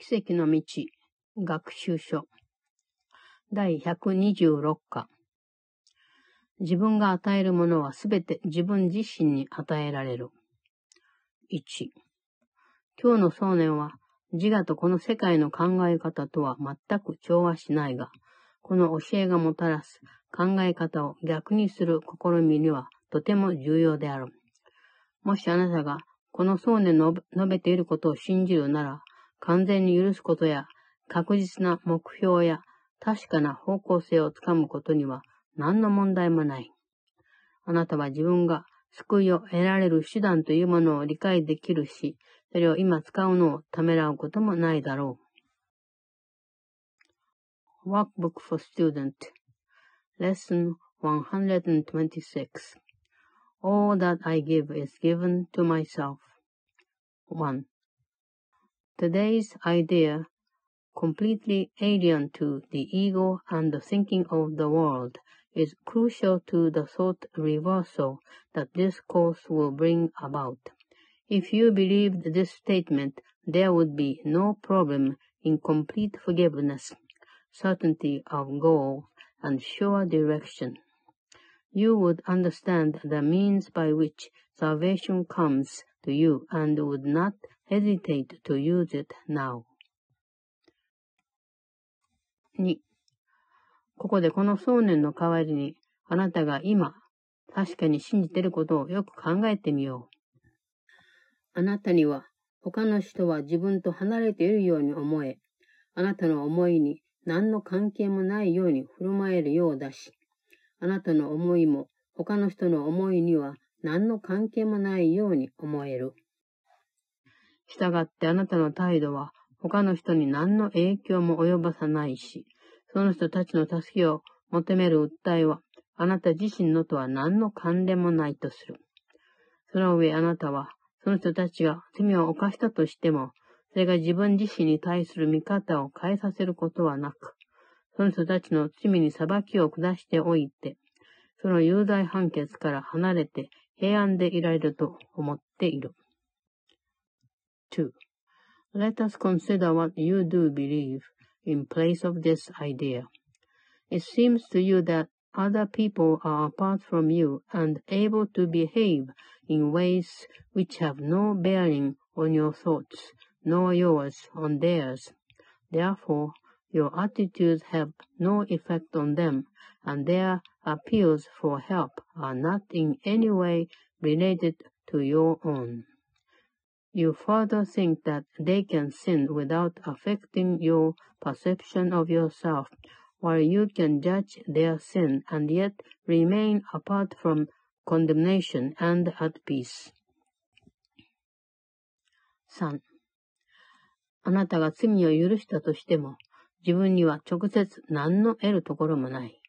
奇跡の道、学習書。第126課。自分が与えるものはすべて自分自身に与えられる。1。今日の想念は自我とこの世界の考え方とは全く調和しないが、この教えがもたらす考え方を逆にする試みにはとても重要である。もしあなたがこの想念の述べていることを信じるなら、完全に許すことや、確実な目標や確かな方向性をつかむことには何の問題もない。あなたは自分が救いを得られる手段というものを理解できるし、それを今使うのをためらうこともないだろう。Workbook for Student Lesson 126 All that I give is given to myself. 1. Today's idea, completely alien to the ego and the thinking of the world, is crucial to the thought reversal that this course will bring about. If you believed this statement, there would be no problem in complete forgiveness, certainty of goal, and sure direction. You would understand the means by which salvation comes to you and would not hesitate to use it now. 2. ここでこの想念の代わりに、あなたが今、確かに信じていることをよく考えてみよう。あなたには、他の人は自分と離れているように思え、あなたの思いに何の関係もないように振る舞えるようだし、あなたの思いも他の人の思いには何の関係もないように思える。したがってあなたの態度は他の人に何の影響も及ばさないし、その人たちの助けを求める訴えはあなた自身のとは何の関連もないとする。その上あなたはその人たちが罪を犯したとしても、それが自分自身に対する見方を変えさせることはなく、その人たちの罪に裁きを下しておいて、その有罪判決から離れて平安でいられると思っている。2. Let us consider what you do believe in place of this idea. It seems to you that other people are apart from you and able to behave in ways which have no bearing on your thoughts, nor yours on theirs. Therefore, your attitudes have no effect on them, and their appeals for help are not in any way related to your own. You further think that they can sin without affecting your perception of yourself, while you can judge their sin and yet remain apart from condemnation and at peace. 3. あなたが罪を許したとしても、自分には直接何の得るところもない。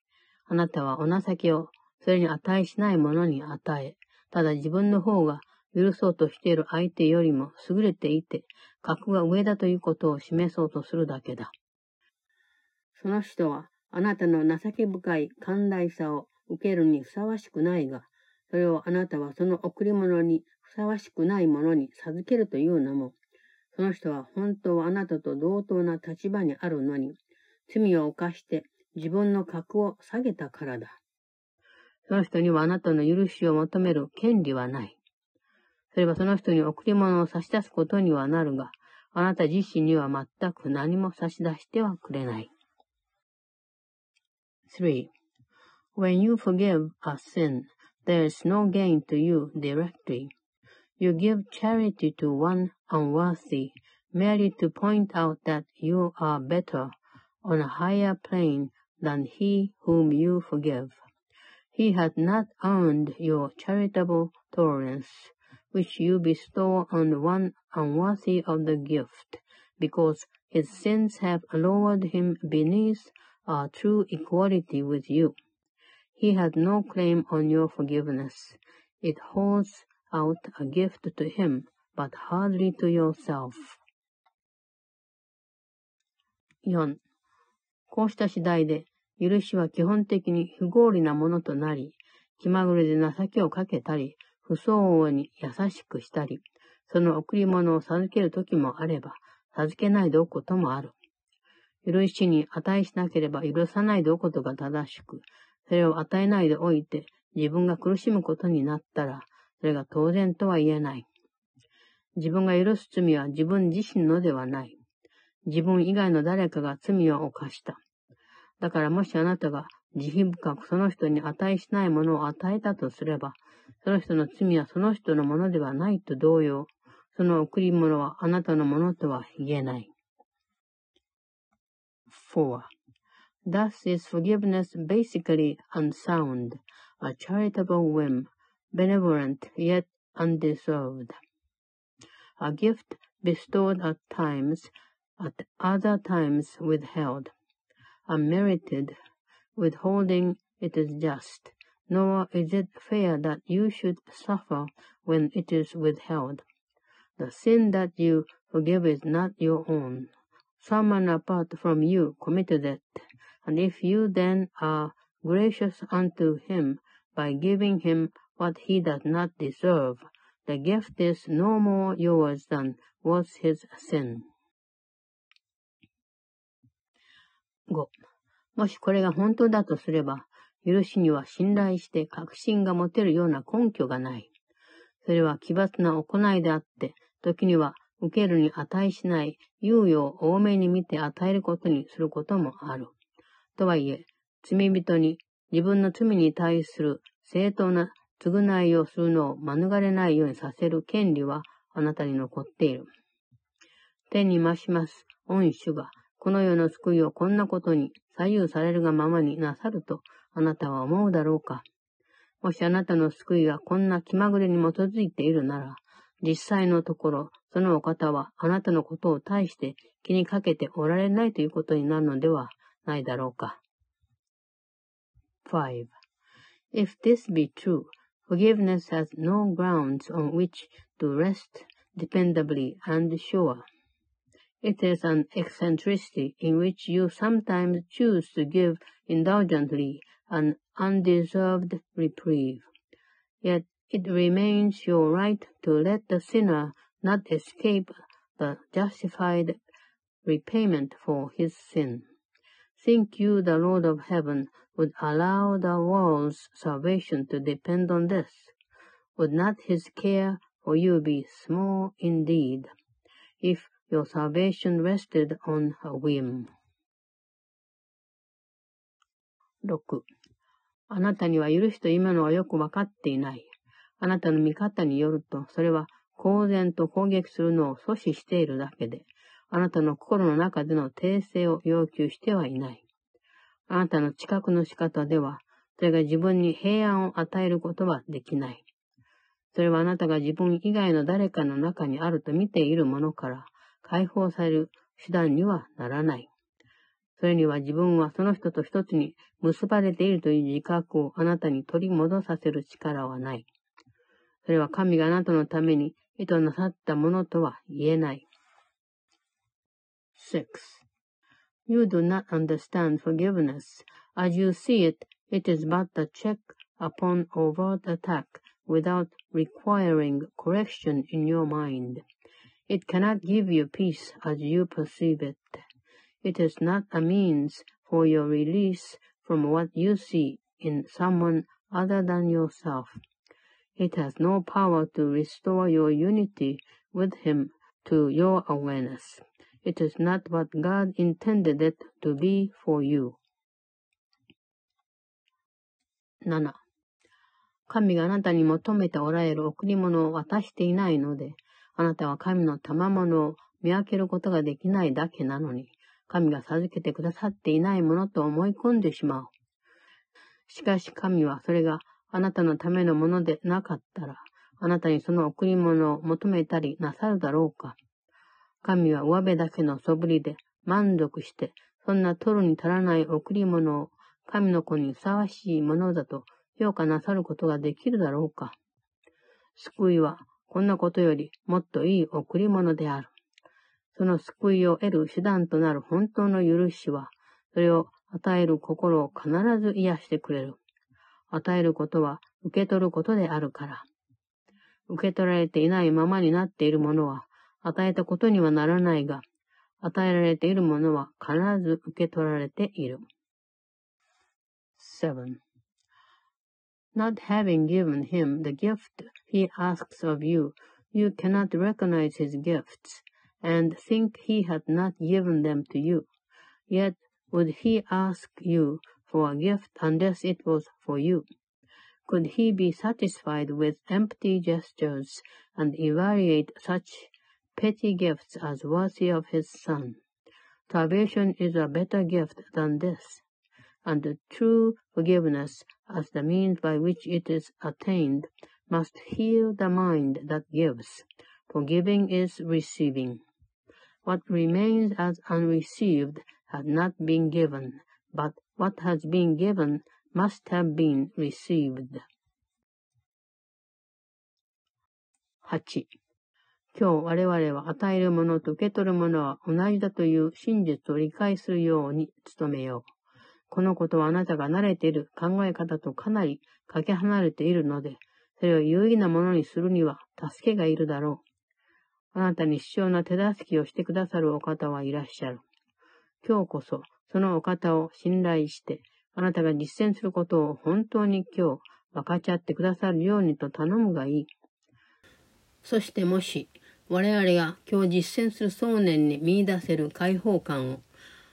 あなたはお情けをそれに値しないものに与え、ただ自分の方が許そうとしている相手よりも優れていて、格が上だということを示そうとするだけだ。その人はあなたの情け深い寛大さを受けるにふさわしくないが、それをあなたはその贈り物にふさわしくないものに授けるというのも、その人は本当はあなたと同等な立場にあるのに、罪を犯して自分の格を下げたからだ。その人にはあなたの許しを求める権利はない。それはその人に贈り物を差し出すことにはなるが、あなた自身には全く何も差し出してはくれない。3. When you forgive a sin, there is no gain to you directly. You give charity to one unworthy, merely to point out that you are better, on a higher plane than he whom you forgive. He had not earned your charitable tolerance, which you bestow on one unworthy of the gift, because his sins have lowered him beneath a true equality with you. He had no claim on your forgiveness. It holds out a gift to him, but hardly to yourself. 4. こうした次第で、許しは基本的に不合理なものとなり、気まぐれで情けをかけたり、 不相応に優しくしたり、その贈り物を授ける時もあれば、授けないでおくこともある。許しに値しなければ許さないでおくことが正しく、それを与えないでおいて自分が苦しむことになったら、それが当然とは言えない。自分が許す罪は自分自身のではない。自分以外の誰かが罪を犯した。だからもしあなたが慈悲深くその人に値しないものを与えたとすれば、その人の罪はその人のものではないと同様、その贈り物はあなたのものとは言えない。4. Thus is forgiveness basically unsound, a charitable whim, benevolent yet undeserved. A gift bestowed at times, at other times withheld. Unmerited, withholding it is just, nor is it fair that you should suffer when it is withheld. The sin that you forgive is not your own. Someone apart from you committed it, and if you then are gracious unto him by giving him what he does not deserve, the gift is no more yours than was his sin. 5. もしこれが本当だとすれば、 許しには信頼して確信が持てるような根拠がない。それは奇抜な行いであって、時には受けるに値しない猶予を多めに見て与えることにすることもある。とはいえ、罪人に自分の罪に対する正当な償いをするのを免れないようにさせる権利はあなたに残っている。天に増します、恩主が、この世の救いをこんなことに左右されるがままになさるとあなたは思うだろうか。もしあなたの救いがこんな気まぐれに基づいているなら、実際のところ、そのお方はあなたのことを対して気にかけておられないということになるのではないだろうか。5. If this be true, forgiveness has no grounds on which to rest dependably and sure. It is an eccentricity in which you sometimes choose to give indulgently an undeserved reprieve. Yet it remains your right to let the sinner not escape the justified repayment for his sin. Think you the Lord of heaven would allow the world's salvation to depend on this? Would not his care for you be small indeed, if your salvation rested on a whim? 6. あなたには許しというものはよくわかっていない。あなたの見方によると、それは公然と攻撃するのを阻止しているだけで、あなたの心の中での訂正を要求してはいない。あなたの知覚の仕方では、それが自分に平安を与えることはできない。それはあなたが自分以外の誰かの中にあると見ているものから解放される手段にはならない。それには自分はその人と一つに結ばれているという自覚をあなたに取り戻させる力はない。それは神があなたのために意図なさったものとは言えない。6. You do not understand forgiveness. As you see it, it is but a check upon overt attack without requiring correction in your mind. It cannot give you peace as you perceive it. It is not a means for your release from what you see in someone other than yourself. It has no power to restore your unity with Him to your awareness. It is not what God intended it to be for you. 7. 神があなたに求めておられる贈り物を渡していないので、あなたは神の賜物を見分けることができないだけなのに、 神が授けてくださっていないものと思い込んでしまう。しかし神はそれがあなたのためのものでなかったら、あなたにその贈り物を求めたりなさるだろうか。神は上辺だけのそぶりで満足して、そんな取るに足らない贈り物を神の子にふさわしいものだと評価なさることができるだろうか。救いはこんなことよりもっといい贈り物である。その救いを得る手段となる本当の許しは、それを与える心を必ず癒してくれる。与えることは受け取ることであるから。受け取られていないままになっているものは、与えたことにはならないが、与えられているものは必ず受け取られている。7. Not having given him the gift he asks of you, you cannot recognize his gifts, and think he had not given them to you. Yet would he ask you for a gift unless it was for you? Could he be satisfied with empty gestures and evaluate such petty gifts as worthy of his son? Salvation is a better gift than this, and the true forgiveness, as the means by which it is attained, must heal the mind that gives. Forgiving is receiving. What remains as unreceived has not been given, but what has been given must have been received. 8. 今日我々は与えるものと受け取るものは同じだという真実を理解するように努めよう。このことはあなたが慣れている考え方とかなりかけ離れているので、それを有意義なものにするには助けがいるだろう。あなたに必要な手助けをしてくださるお方はいらっしゃる。今日こそ、そのお方を信頼して、あなたが実践することを本当に今日分かち合ってくださるようにと頼むがいい。そしてもし、我々が今日実践する想念に見出せる解放感を、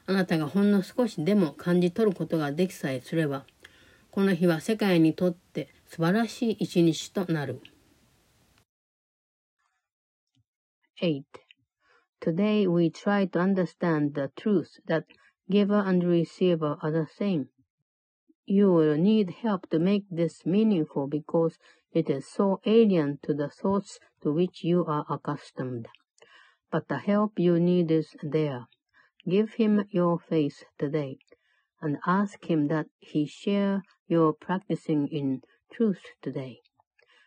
あなたがほんの少しでも感じ取ることができさえすれば、この日は世界にとって素晴らしい一日となる。8. Today we try to understand the truth that giver and receiver are the same. You will need help to make this meaningful because it is so alien to the thoughts to which you are accustomed. But the help you need is there. Give him your faith today and ask him that he share your practicing in truth today.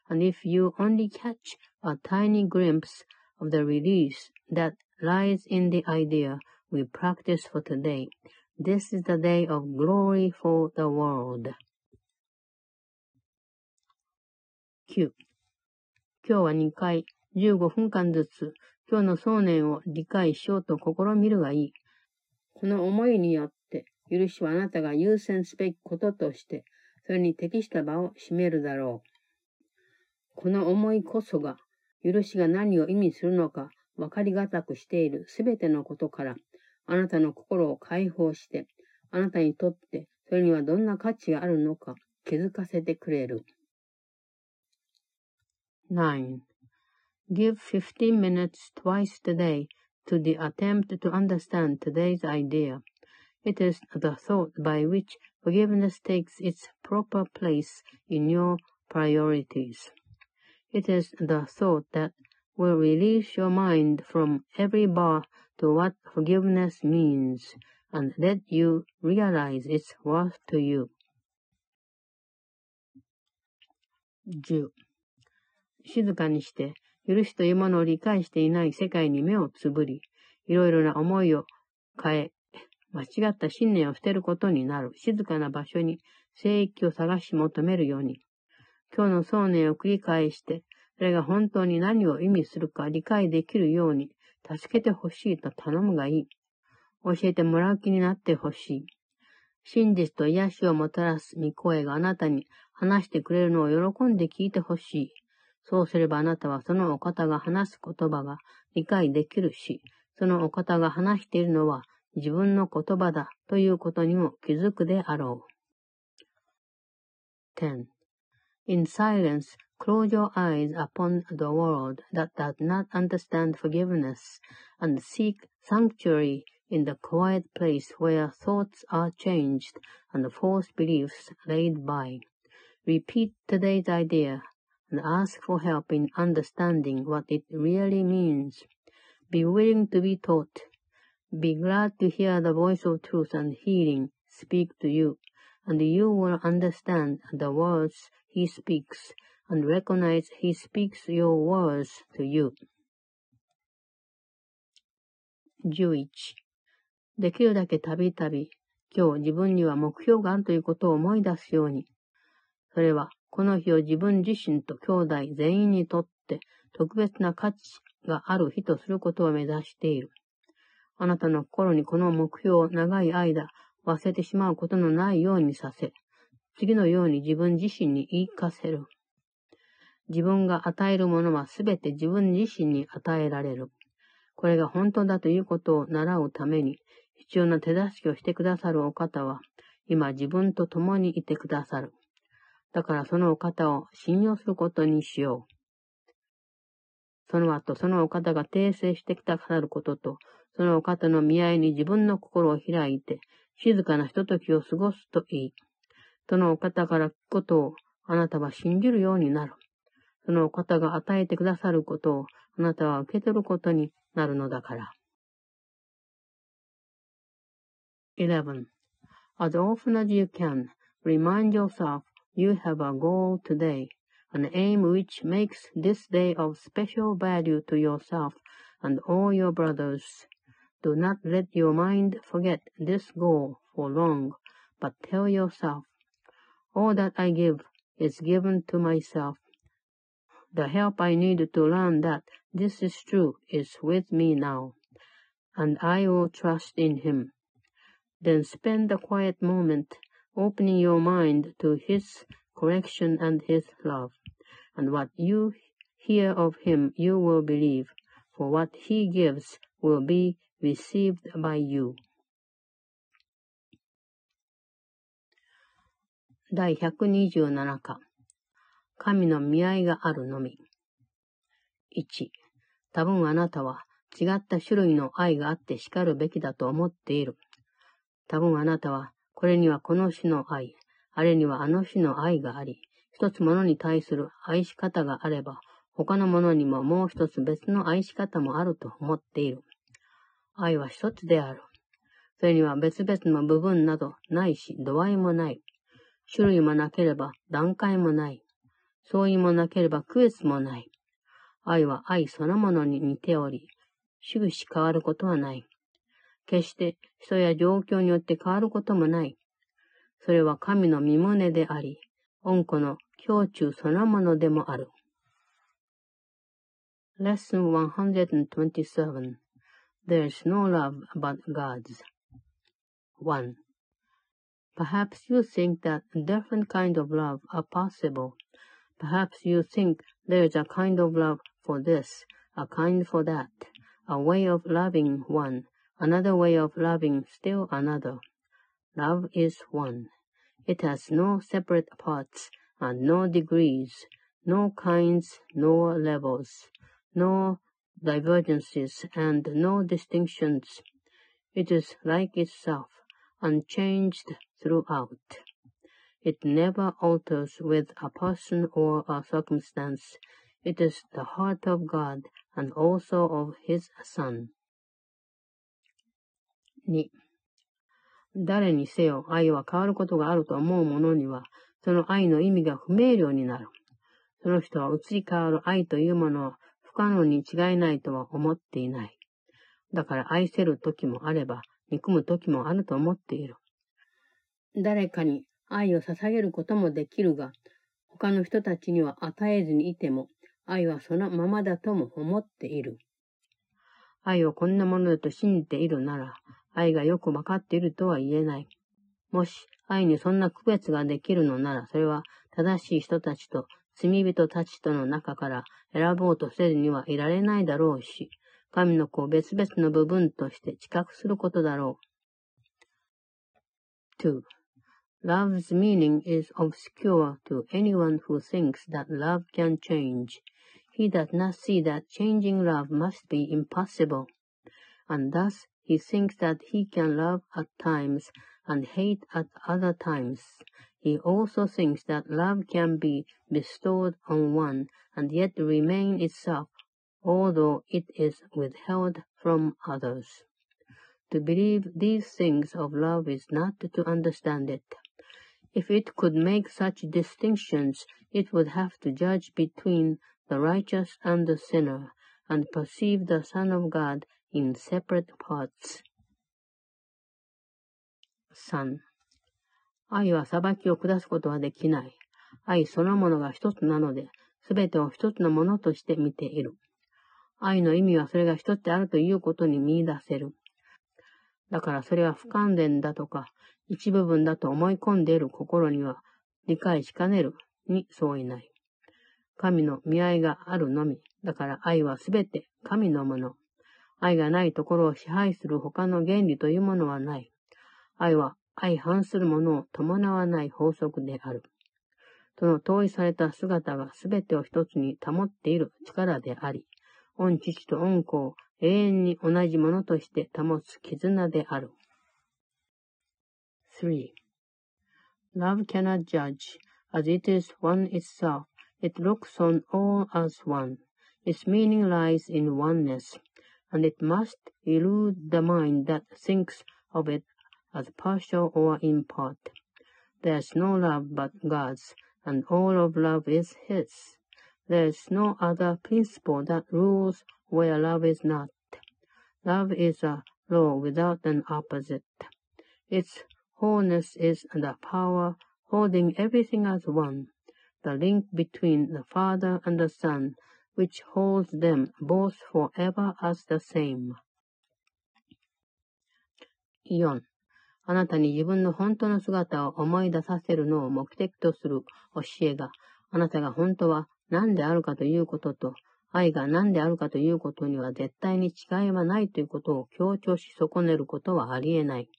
And if you only catch a tiny glimpse of the release that lies in the idea we practice for today, This is the day of glory for the world. 9. 今日は2回、15分間ずつ、今日の想念を理解しようと試みるがいい。この思いによって、許しはあなたが優先すべきこととして、それに適した場を占めるだろう。この思いこそが、許しが何を意味するのか分かりがたくしているすべてのことから、あなたの心を解放して、あなたにとってそれにはどんな価値があるのか気づかせてくれる。9. Give 15 minutes twice today to the attempt to understand today's idea. It is the thought by which forgiveness takes its proper place in your priorities. It is the thought that will release your mind from every bar to what forgiveness means and let you realize its worth to you. 10. 静かにして、許しというものを理解していない世界に目をつぶり、いろいろな思いを変え、間違った信念を捨てることになる静かな場所に聖域を探し求めるように、今日の想念を繰り返して、それが本当に何を意味するか理解できるように助けてほしいと頼むがいい。教えてもらう気になってほしい。真実と癒しをもたらす御声があなたに話してくれるのを喜んで聞いてほしい。そうすればあなたはそのお方が話す言葉が理解できるし、そのお方が話しているのは自分の言葉だということにも気づくであろう。10. In silence, Close your eyes upon the world that does not understand forgiveness, and seek sanctuary in the quiet place where thoughts are changed and false beliefs laid by. Repeat today's idea and ask for help in understanding what it really means. Be willing to be taught. Be glad to hear the voice of truth and healing speak to you, and you will understand the words he speaks and recognize he speaks your words to you. 11. できるだけたびたび今日自分には目標があるということを思い出すように。それはこの日を自分自身と兄弟全員にとって特別な価値がある日とすることを目指している。あなたの心にこの目標を長い間忘れてしまうことのないようにさせ、次のように自分自身に言い聞かせる。自分が与えるものはすべて自分自身に与えられる。これが本当だということを習うために、必要な手助けをしてくださるお方は、今自分と共にいてくださる。だからそのお方を信用することにしよう。その後、そのお方が訂正してきたくなることと、そのお方の見合いに自分の心を開いて、静かなひとときを過ごすといい。そのお方から聞くことをあなたは信じるようになる。そのお方が与えてくださることをあなたは受け取ることになるのだから。11. As often as you can, remind yourself you have a goal today, an aim which makes this day of special value to yourself and all your brothers. Do not let your mind forget this goal for long, but tell yourself, all that I give is given to myself the help I need to learn that this is true is with me now, and I will trust in Him. Then spend a quiet moment opening your mind to His correction and His love, and what you hear of Him you will believe, for what He gives will be received by you. 第127課神の見合いがあるのみ。1、多分あなたは違った種類の愛があって叱るべきだと思っている。多分あなたは、これにはこの種の愛、あれにはあの種の愛があり、一つものに対する愛し方があれば、他のものにももう一つ別の愛し方もあると思っている。愛は一つである。それには別々の部分などないし、度合いもない。種類もなければ段階もない。相違もなければ区別もない。愛は愛そのものに似ており、終始変わることはない。決して人や状況によって変わることもない。それは神の身胸であり、恩子の胸中そのものでもある。Lesson 127 There is no love but God's. 1. Perhaps you think that different kinds of love are possible. Perhaps you think there's a kind of love for this, a kind for that, a way of loving one, another way of loving still another. Love is one. It has no separate parts and no degrees, no kinds nor levels, no divergences and no distinctions. It is like itself, unchanged throughout. It never alters with a person or a circumstance. It is the heart of God and also of His Son. 2. 誰にせよ愛は変わることがあると思う者には、その愛の意味が不明瞭になる。その人は移り変わる愛というものは不可能に違いないとは思っていない。だから愛せる時もあれば、憎む時もあると思っている。誰かに愛を捧げることもできるが、他の人たちには与えずにいても、愛はそのままだとも思っている。愛をこんなものだと信じているなら、愛がよくわかっているとは言えない。もし、愛にそんな区別ができるのなら、それは正しい人たちと罪人たちとの中から選ぼうとせずにはいられないだろうし、神の子を別々の部分として知覚することだろう。2. Love's meaning is obscure to anyone who thinks that love can change. He does not see that changing love must be impossible, and thus he thinks that he can love at times and hate at other times. He also thinks that love can be bestowed on one and yet remain itself, although it is withheld from others. To believe these things of love is not to understand it. If it could make such distinctions, it would have to judge between the righteous and the sinner, and perceive the Son of God in separate parts. 3. 愛は裁きを下すことはできない。愛そのものが一つなので、すべてを一つのものとして見ている。愛の意味はそれが一つであるということに見出せる。だからそれは不完全だとか、一部分だと思い込んでいる心には理解しかねるに相違ない。神の見合いがあるのみ。だから愛はすべて神のもの。愛がないところを支配する他の原理というものはない。愛は相反するものを伴わない法則である。その統一された姿がすべてを一つに保っている力であり、御父と御子を永遠に同じものとして保つ絆である。3. Love cannot judge, as it is one itself. It looks on all as one. Its meaning lies in oneness, and it must elude the mind that thinks of it as partial or in part. There is no love but God's, and all of love is His. There is no other principle that rules where love is not. Love is a law without an opposite. Its wholeness is the power holding everything as one, the link between the Father and the Son, which holds them both forever as the same. 4. あなたに自分の本当の姿を思い出させるのを目的とする教えが、あなたが本当は何であるかということと、愛が何であるかということには絶対に違いはないということを強調し損ねることはありえない。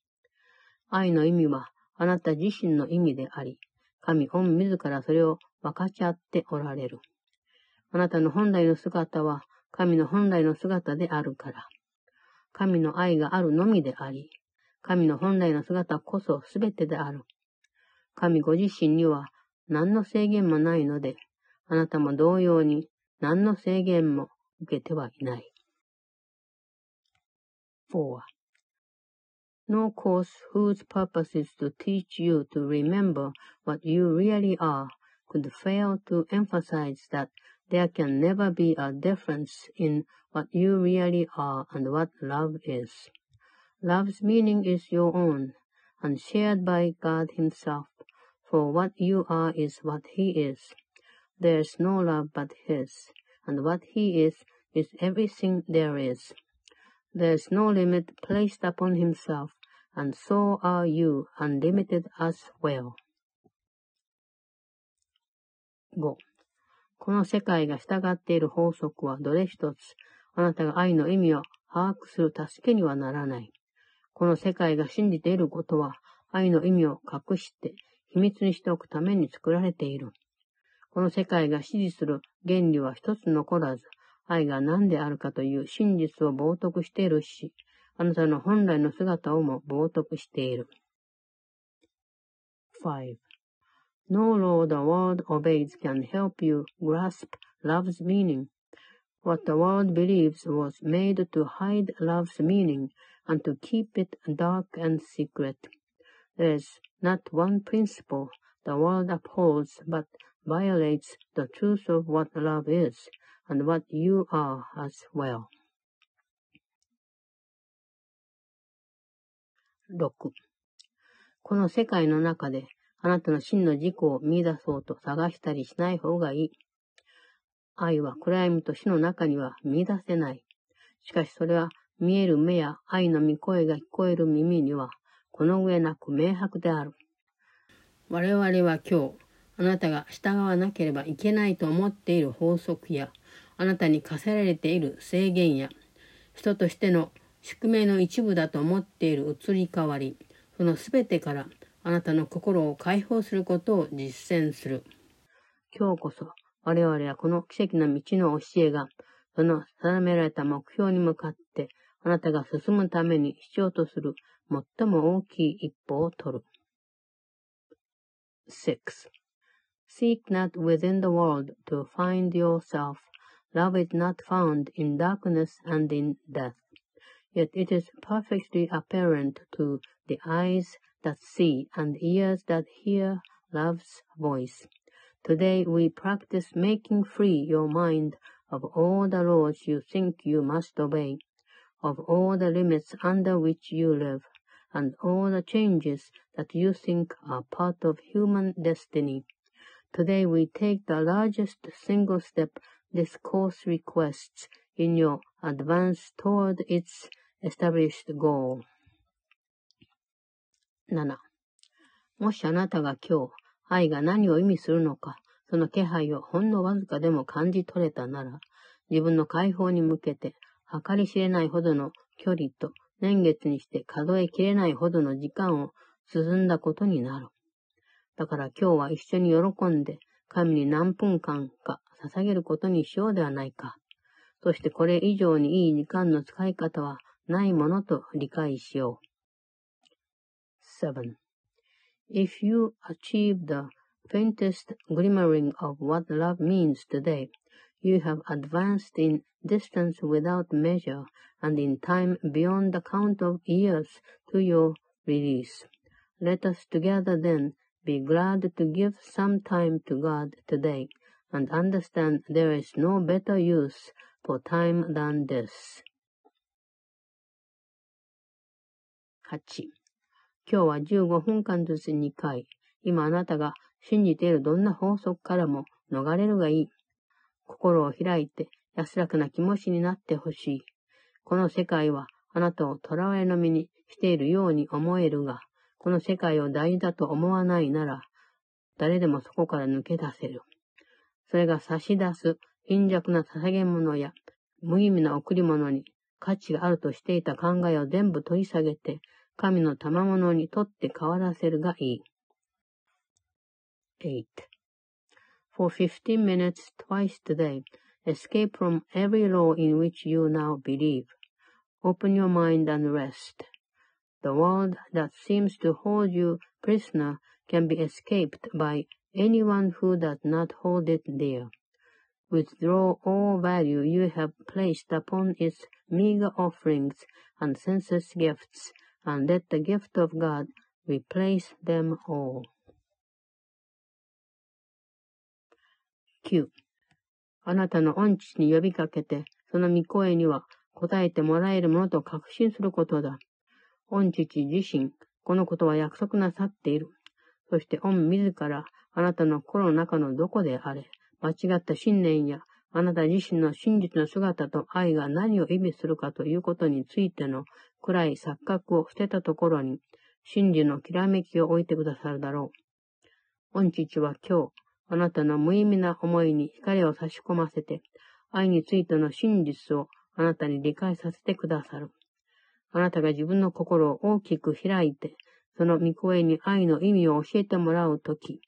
愛の意味はあなた自身の意味であり、神御自らそれを分かち合っておられる。あなたの本来の姿は神の本来の姿であるから。神の愛があるのみであり、神の本来の姿こそ全てである。神ご自身には何の制限もないので、あなたも同様に何の制限も受けてはいない。4. No course whose purpose is to teach you to remember what you really are could fail to emphasize that there can never be a difference in what you really are and what love is. Love's meaning is your own, and shared by God Himself, for what you are is what He is. There is no love but His, and what He is is everything there is. There is no limit placed upon Himself, and so are you unlimited as well. 5. この世界が従っている法則はどれ一つ、あなたが愛の意味を把握する助けにはならない。この世界が信じていることは、愛の意味を隠して秘密にしておくために作られている。この世界が支持する原理は一つ残らず、愛が何であるかという真実を冒涜しているし、あなたの本来の姿をも冒涜している。5. No law the world obeys can help you grasp love's meaning. What the world believes was made to hide love's meaning and to keep it dark and secret. There is not one principle the world upholds but violates the truth of what love is and what you are as well. 6. この世界の中であなたの真の自己を見出そうと探したりしない方がいい。愛は暗闇と死の中には見出せない。しかしそれは見える目や愛の御声が聞こえる耳には、この上なく明白である。我々は今日、あなたが従わなければいけないと思っている法則や、あなたに課せられている制限や、人としての宿命の一部だと思っている移り変わり、そのすべてからあなたの心を解放することを実践する。今日こそ我々はこの奇跡の道の教えが、その定められた目標に向かってあなたが進むために必要とする最も大きい一歩を取る。6. Seek not within the world to find yourself. Love is not found in darkness and in death. Yet it is perfectly apparent to the eyes that see and ears that hear love's voice. Today we practice making free your mind of all the laws you think you must obey of all the limits under which you live, and all the changes that you think are part of human destiny. Today we take the largest single step this course requests in your advance toward its established goal. 7もしあなたが今日、愛が何を意味するのか、その気配をほんのわずかでも感じ取れたなら、自分の解放に向けて、計り知れないほどの距離と年月にして数えきれないほどの時間を進んだことになる。だから今日は一緒に喜んで、神に何分間か捧げることにしようではないか。そしてこれ以上にいい時間の使い方は ないものと理解しよう。7. If you achieve the faintest glimmering of what love means today, you have advanced in distance without measure and in time beyond the count of years to your release. Let us together then be glad to give some time to God today and understand there is no better use for time than this. 今日は15分間ずつ2回。今あなたが信じているどんな法則からも逃れるがいい。心を開いて安らかな気持ちになってほしい。この世界はあなたを囚われの身にしているように思えるが、この世界を大事だと思わないなら、誰でもそこから抜け出せる。それが差し出す貧弱な捧げ物や無意味な贈り物に価値があるとしていた考えを全部取り下げて、神の賜物にとって変わらせるがいい。8. For 15 minutes twice today, escape from every law in which you now believe. Open your mind and rest. The world that seems to hold you prisoner can be escaped by anyone who does not hold it there. Withdraw all value you have placed upon its meager offerings and senseless gifts, and let the gift of God replace them all. 9. あなたの恩知に呼びかけて、その御声には答えてもらえるものと確信することだ。御父自身、このことは約束なさっている。そして御自ら、あなたの心の中のどこであれ、間違った信念や、あなた自身の真実の姿と愛が何を意味するかということについての暗い錯覚を捨てたところに、真珠のきらめきを置いてくださるだろう。御父は今日、あなたの無意味な思いに光を差し込ませて、愛についての真実をあなたに理解させてくださる。あなたが自分の心を大きく開いて、その御声に愛の意味を教えてもらうとき、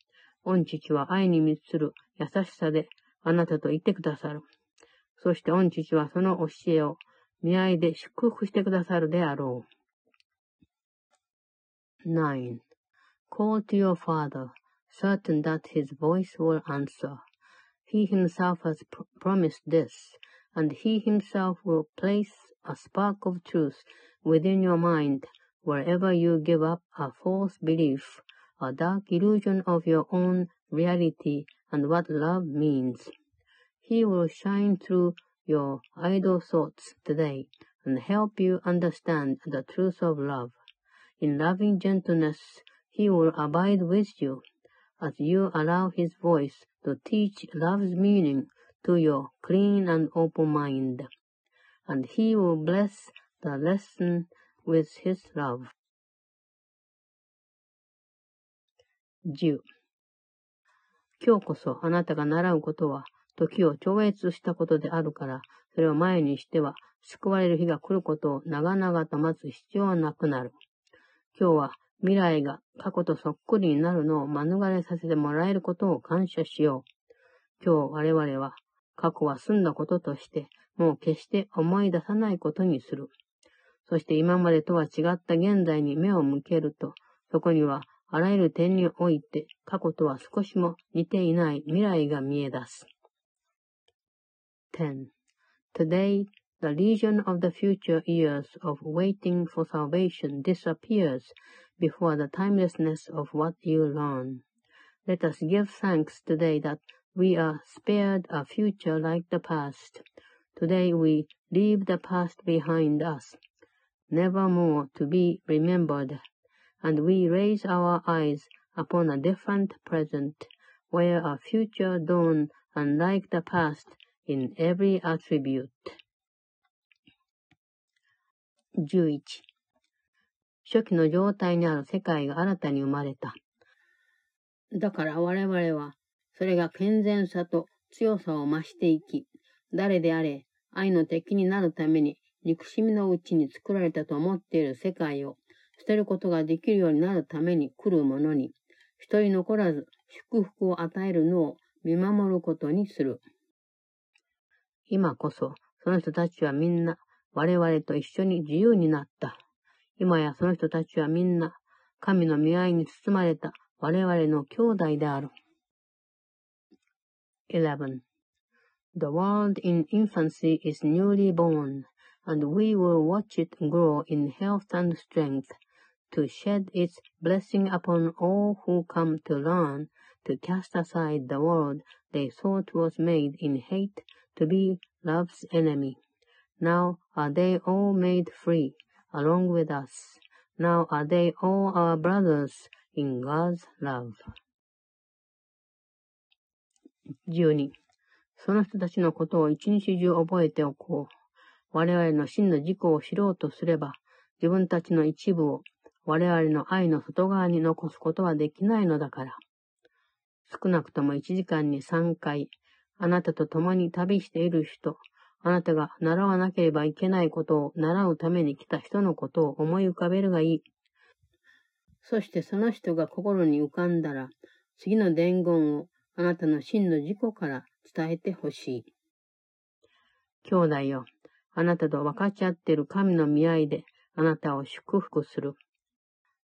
御父は愛に満ちる優しさであなたと言ってくださる。そして御父はその教えを見合いで祝福してくださるであろう。9. Call to your father certain that his voice will answer. He himself has pr promised this, and he himself will place a spark of truth within your mind wherever you give up a false belief, a dark illusion of your own reality and what love means. He will shine through your idle thoughts today and help you understand the truth of love. In loving gentleness, he will abide with you as you allow his voice to teach love's meaning to your clean and open mind. And he will bless the lesson with his love. 10. 今日こそあなたが習うことは時を超越したことであるから、それを前にしては救われる日が来ることを長々と待つ必要はなくなる。今日は未来が過去とそっくりになるのを免れさせてもらえることを感謝しよう。今日我々は過去は済んだこととして、もう決して思い出さないことにする。そして今までとは違った現在に目を向けると、そこにはあらゆる点において過去とは少しも似ていない未来が見え出す。10. Today, the legion of the future years of waiting for salvation disappears before the timelessness of what you learn. Let us give thanks today that we are spared a future like the past. Today we leave the past behind us, never more to be remembered, and we raise our eyes upon a different present, where a future dawn unlike the past in every attribute. 11. 初期の状態にある世界が新たに生まれた。だから我々は、それが健全さと強さを増していき、誰であれ、愛の敵になるために憎しみのうちに作られたと思っている世界を捨てることができるようになるために来る者に、一人残らず祝福を与えるのを見守ることにする。今こそ、その人たちはみんな我々と一緒に自由になった。今やその人たちはみんな神の見合いに包まれた我々の兄弟である。11. The world in infancy is newly born, and we will watch it grow in health and strength, to shed its blessing upon all who come to learn, to cast aside the world they thought was made in hate, to be love's enemy. Now are they all made free, along with us. Now are they all our brothers in God's love. 12. その人たちのことを一日中覚えておこう。我々の真の自己を知ろうとすれば、自分たちの一部を 我々の愛の外側に残すことはできないのだから。少なくとも一時間に三回、あなたと共に旅している人、あなたが習わなければいけないことを習うために来た人のことを思い浮かべるがいい。そしてその人が心に浮かんだら、次の伝言をあなたの真の自己から伝えてほしい。兄弟よ、あなたと分かち合っている神の見合いであなたを祝福する。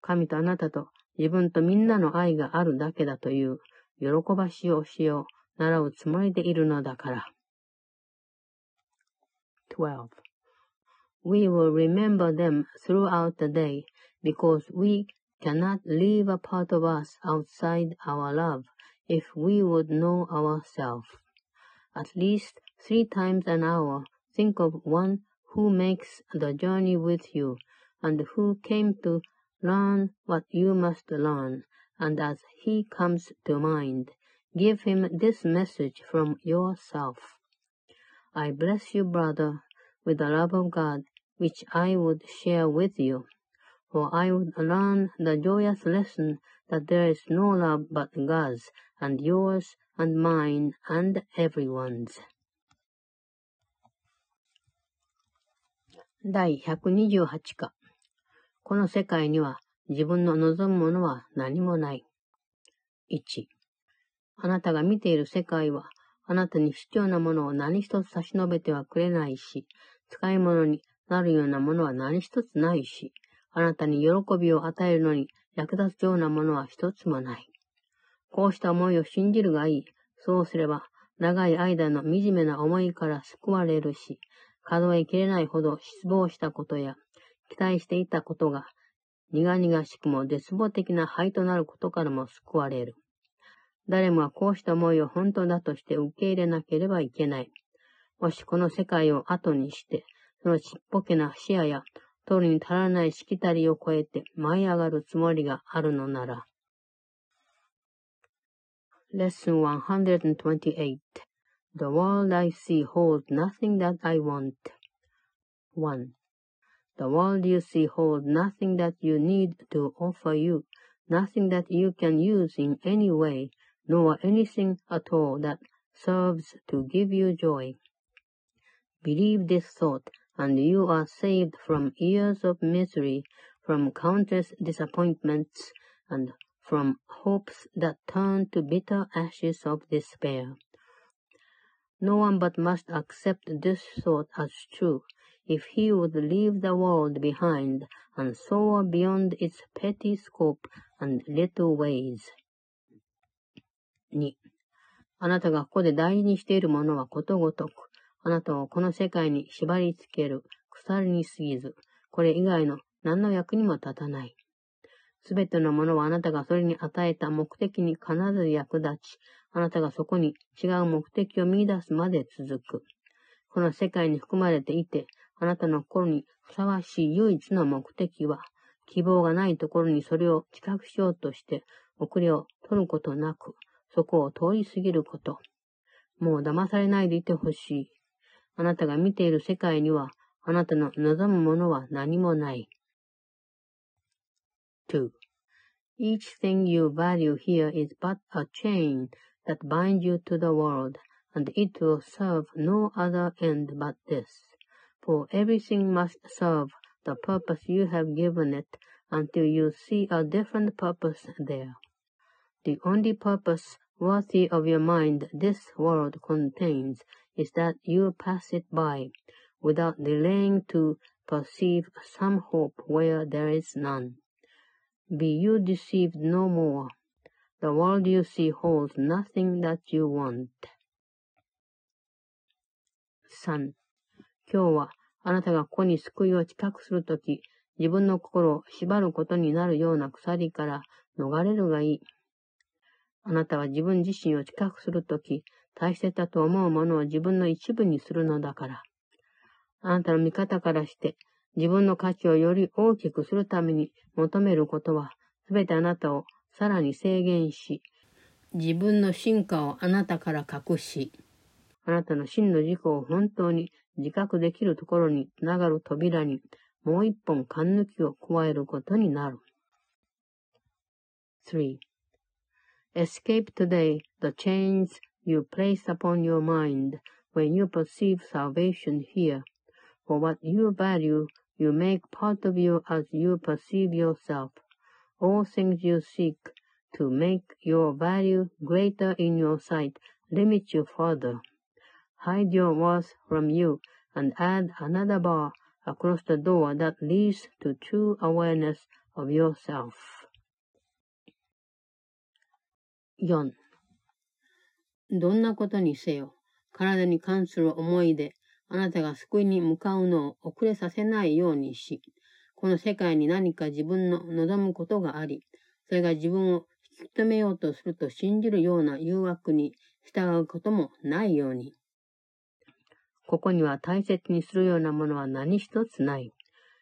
神とあなたと自分とみんなの愛があるだけだという喜ばしい教えを習うつもりでいるのだから。12. We will remember them throughout the day, because we cannot leave a part of us outside our love if we would know ourselves. At least three times an hour, think of one who makes the journey with you, and who came to learn what you must learn, and as he comes to mind, give him this message from yourself. I bless you, brother, with the love of God, which I would share with you. For I would learn the joyous lesson that there is no love but God's, and yours, and mine, and everyone's. 第128課この世界には自分の望むものは何もない。1. あなたが見ている世界はあなたに必要なものを何一つ差し伸べてはくれないし、使い物になるようなものは何一つないし、あなたに喜びを与えるのに役立つようなものは一つもない。こうした思いを信じるがいい。そうすれば、長い間の惨めな思いから救われるし、数えきれないほど失望したことや、期待していたことが、苦々しくも絶望的な灰となることからも救われる。誰もがこうした思いを本当だとして受け入れなければいけない。もしこの世界を後にして、そのちっぽけな視野や、通りに足らないしきたりを超えて舞い上がるつもりがあるのなら。Lesson 128 The world I see holds nothing that I want. 1. The world you see holds nothing that you need to offer you, nothing that you can use in any way, nor anything at all that serves to give you joy. Believe this thought, and you are saved from years of misery, from countless disappointments, and from hopes that turn to bitter ashes of despair. No one but must accept this thought as true, if he would leave the world behind and soar beyond its petty scope and little ways. 2. あなたがここで大事にしているものはことごとく、あなたをこの世界に縛り付ける鎖に過ぎず、これ以外の何の役にも立たない。すべてのものはあなたがそれに与えた目的に必ず役立ち、あなたがそこに違う目的を見出すまで続く。この世界に含まれていて、あなたの心にふさわしい唯一の目的は、希望がないところにそれを知覚しようとして、遅れを取ることなく、そこを通り過ぎること。もう騙されないでいてほしい。あなたが見ている世界には、あなたの望むものは何もない。2. Each thing you value here is but a chain that binds you to the world, and it will serve no other end but this. For everything must serve the purpose you have given it until you see a different purpose there. The only purpose worthy of your mind this world contains is that you pass it by without delaying to perceive some hope where there is none. Be you deceived no more. The world you see holds nothing that you want. 3. 今日はあなたがここに救いを近くするとき、自分の心を縛ることになるような鎖から逃れるがいい。あなたは自分自身を近くするとき、大切だと思うものを自分の一部にするのだから。あなたの見方からして、自分の価値をより大きくするために求めることは、すべてあなたをさらに制限し、自分の進化をあなたから隠し、あなたの真の自己を本当に自覚できるところにつながる扉にもう一本勘抜きを加えることになる。3. Escape today the chains you place upon your mind when you perceive salvation here. For what you value, you make part of you as you perceive yourself. All things you seek to make your value greater in your sight limit you further. Hide your worth from you and add another bar across the door that leads to true awareness of yourself. 4. どんなことにせよ、体に関する思いであなたが救いに向かうのを遅れさせないようにし、この世界に何か自分の望むことがあり、それが自分を引き止めようとすると信じるような誘惑に従うこともないように。ここには大切にするようなものは何一つない。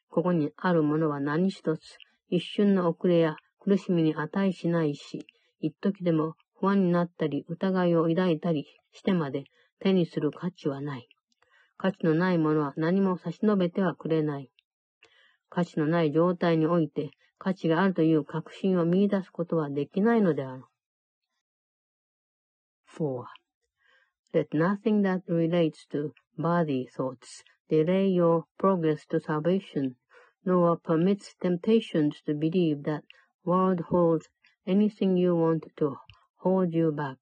ここにあるものは何一つ、一瞬の遅れや苦しみに値しないし、一時でも不安になったり疑いを抱いたりしてまで手にする価値はない。価値のないものは何も差し伸べてはくれない。価値のない状態において価値があるという確信を見出すことはできないのである。4. Let nothing that relates to body thoughts delay your progress to salvation, nor permits temptations to believe that world holds anything you want to hold you back.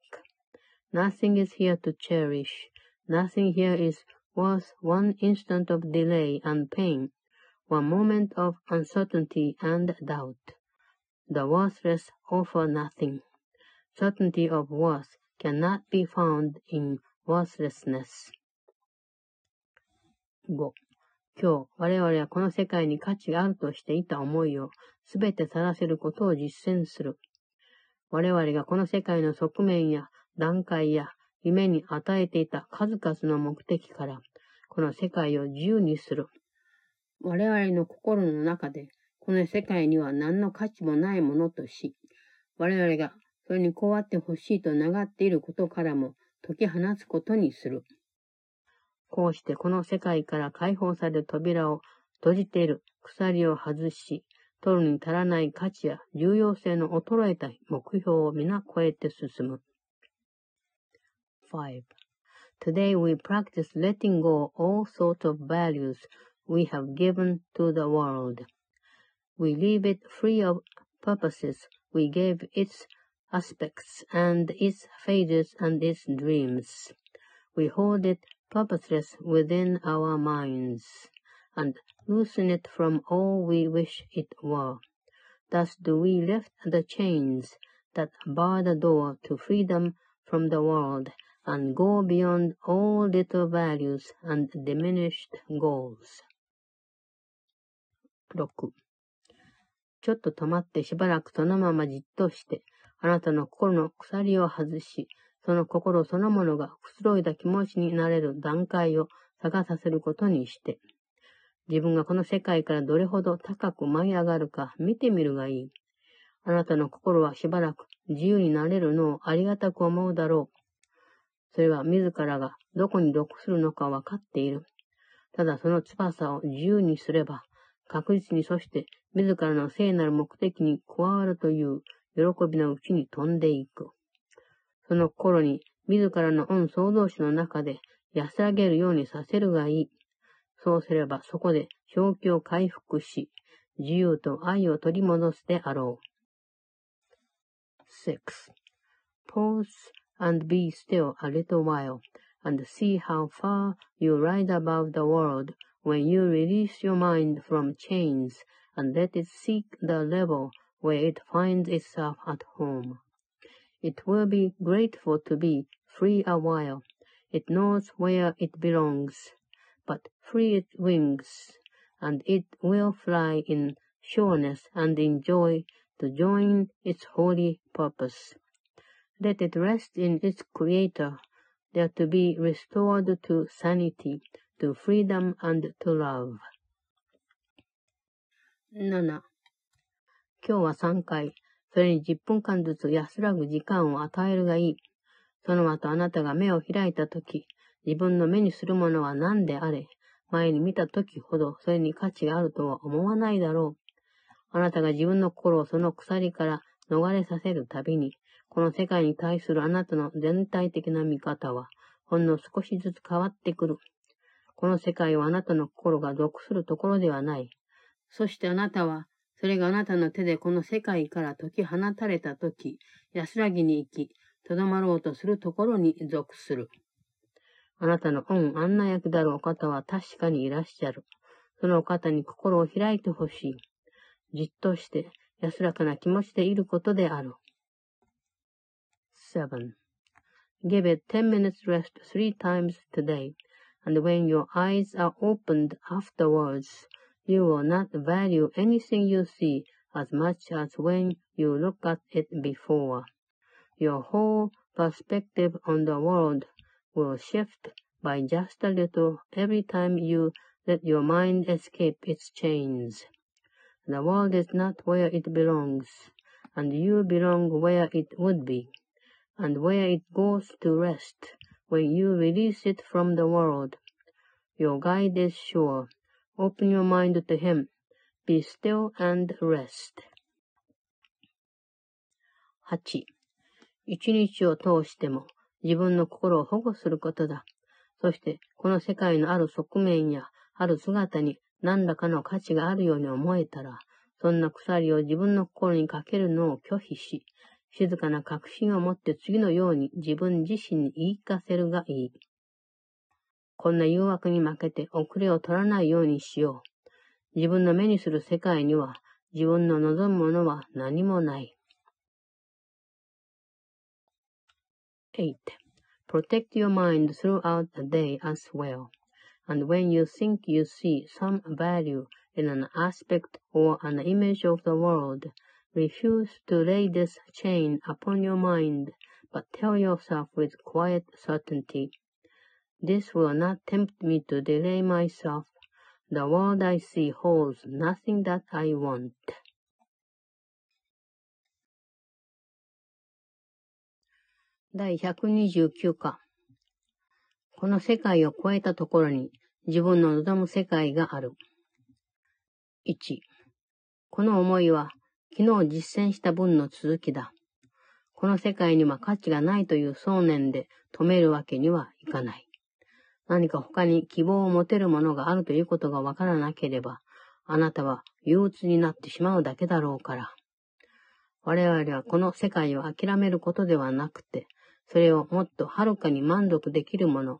Nothing is here to cherish. Nothing here is worth one instant of delay and pain, one moment of uncertainty and doubt. The worthless offer nothing. Certainty of worth cannot be found in worthlessness. 5. 今日、我々はこの世界に価値があるとしていた思いをすべて晒せることを実践する。我々がこの世界の側面や段階や夢に与えていた数々の目的から、この世界を自由にする。我々の心の中で、この世界には何の価値もないものとし、我々がそれにこうあってほしいと願っていることからも解き放つことにする。こうしてこの世界から解放される扉を閉じている鎖を外し、取るに足らない価値や重要性の衰えた目標を皆超えて進む。5. Today we practice letting go all sorts of values we have given to the world. We leave it free of purposes we gave its aspects and its phases and its dreams. We hold it purposeless within our minds, and loosen it from all we wish it were. Thus do we lift the chains that bar the door to freedom from the world and go beyond all little values and diminished goals. 6. ちょっと止まってしばらくそのままじっとして、あなたの心の鎖を外し、 その心そのものがくつろいだ気持ちになれる段階を探させることにして、自分がこの世界からどれほど高く舞い上がるか見てみるがいい。あなたの心はしばらく自由になれるのをありがたく思うだろう。それは自らがどこに属するのかわかっている。ただその翼を自由にすれば、確実にそして自らの聖なる目的に加わるという喜びのうちに飛んでいく。その頃に自らの恩創造主の中で安らげるようにさせるがいい。そうすればそこで正気を回復し、自由と愛を取り戻すであろう。6. Pause and be still a little while, and see how far you rise above the world when you release your mind from chains and let it seek the level where it finds itself at home. It will be grateful to be free a while. It knows where it belongs but free its wings, and it will fly in sureness and in joy to join its holy purpose. Let it rest in its Creator, there to be restored to sanity, to freedom and to love. 7. 今日は3回、 それに10分間ずつ安らぐ時間を与えるがいい。その後あなたが目を開いたとき、自分の目にするものは何であれ、前に見た時ほどそれに価値があるとは思わないだろう。あなたが自分の心をその鎖から逃れさせるたびに、この世界に対するあなたの全体的な見方は、ほんの少しずつ変わってくる。この世界はあなたの心が属するところではない。そしてあなたは、それがあなたの手でこの世界から解き放たれたとき、安らぎに行き、とどまろうとするところに属する。あなたの恩案内役であるお方は確かにいらっしゃる。そのお方に心を開いてほしい。じっとして安らかな気持ちでいることである。7. Give it 10 minutes rest three times today, and when your eyes are opened afterwards, you will not value anything you see as much as when you look at it before. Your whole perspective on the world will shift by just a little every time you let your mind escape its chains. The world is not where it belongs, and you belong where it would be, and where it goes to rest when you release it from the world. Your guide is sure. Open your mind to him. Be still and rest. 8. 一日を通しても自分の心を保護することだ。そして、この世界のある側面や、ある姿に何らかの価値があるように思えたら、そんな鎖を自分の心にかけるのを拒否し、静かな確信を持って次のように自分自身に言い聞かせるがいい。こんな誘惑に負けて遅れを取らないようにしよう。自分の目にする世界には自分の望むものは何もない。8. Protect your mind throughout the day as well. And when you think you see some value in an aspect or an image of the world, refuse to lay this chain upon your mind, but tell yourself with quiet certainty, This will not tempt me to delay myself. The world I see holds nothing that I want. 第129課。この世界を超えたところに自分の望む世界がある。1。この思いは昨日実践した分の続きだ。この世界には価値がないという想念で止めるわけにはいかない。何か他に希望を持てるものがあるということがわからなければ、あなたは憂鬱になってしまうだけだろうから。我々はこの世界を諦めることではなくて、それをもっとはるかに満足できるもの、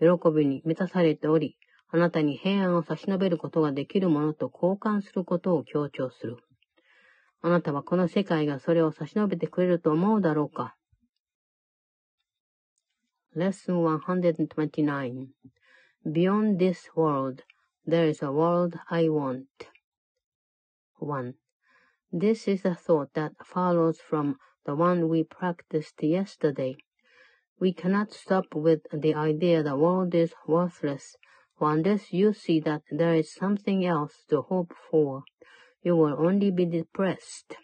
喜びに満たされており、あなたに平安を差し伸べることができるものと交換することを強調する。あなたはこの世界がそれを差し伸べてくれると思うだろうか Lesson 129 Beyond this world, there is a world I want. 1. This is a thought that follows from the one we practiced yesterday. We cannot stop with the idea the world is worthless, for unless you see that there is something else to hope for, you will only be depressed.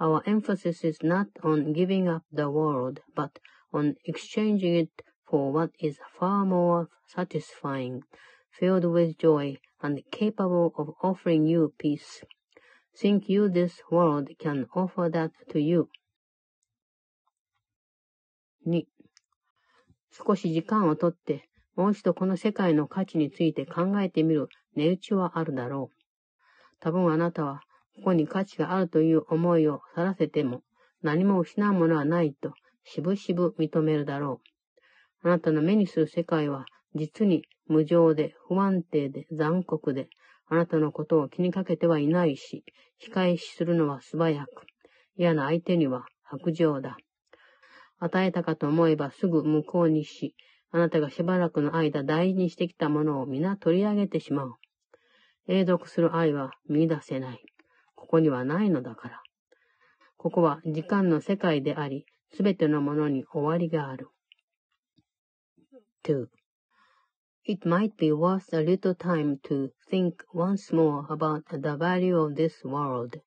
Our emphasis is not on giving up the world, but on exchanging it for what is far more satisfying, filled with joy and capable of offering you peace. Think you this world can offer that to you? 2. 少し時間をとって、もう一度この世界の価値について考えてみる値打ちはあるだろう。多分あなたは、ここに価値があるという思いをさらせても、何も失うものはないと、しぶしぶ認めるだろう。あなたの目にする世界は、実に無情で不安定で残酷で、あなたのことを気にかけてはいないし、控えしするのは素早く、嫌な相手には白状だ。与えたかと思えばすぐ無効にし、あなたがしばらくの間大事にしてきたものを皆取り上げてしまう。永続する愛は見出せない。ここにはないのだから。ここは時間の世界であり、すべてのものに終わりがある。2. It might be worth a little time to think once more about the value of this world.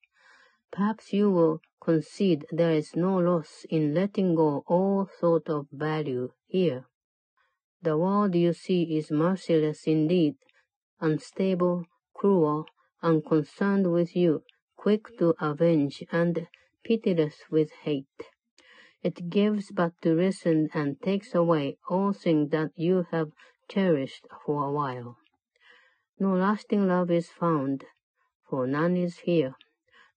Perhaps you will concede there is no loss in letting go all thought of value here. The world you see is merciless indeed, unstable, cruel, unconcerned with you, quick to avenge, and pitiless with hate. It gives but to listen and takes away all things that you have cherished for a while. No lasting love is found, for none is here.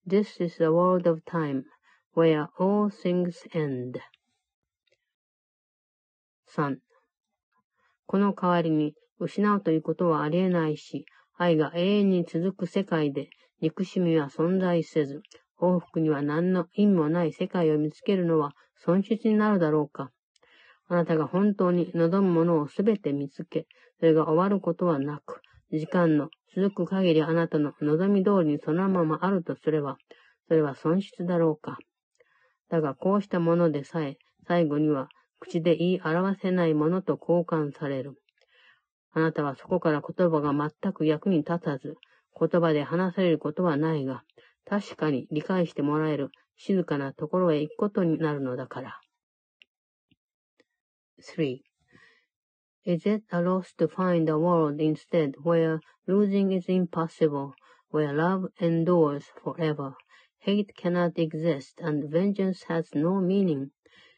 This is the world of time, where all things end. 3. この代わりに、失うということはありえないし、愛が永遠に続く世界で、憎しみは存在せず、幸福には何の意味もない世界を見つけるのは損失になるだろうか。あなたが本当に望むものをすべて見つけ、それが終わることはなく、時間の続く限りあなたの望み通りにそのままあるとすれば、それは損失だろうか。だがこうしたものでさえ、最後には口で言い表せないものと交換される。あなたはそこから言葉が全く役に立たず、言葉で話されることはないが、確かに理解してもらえる静かなところへ行くことになるのだから。3. Is it a loss to find a world instead where losing is impossible, where love endures forever, hate cannot exist, and vengeance has no meaning?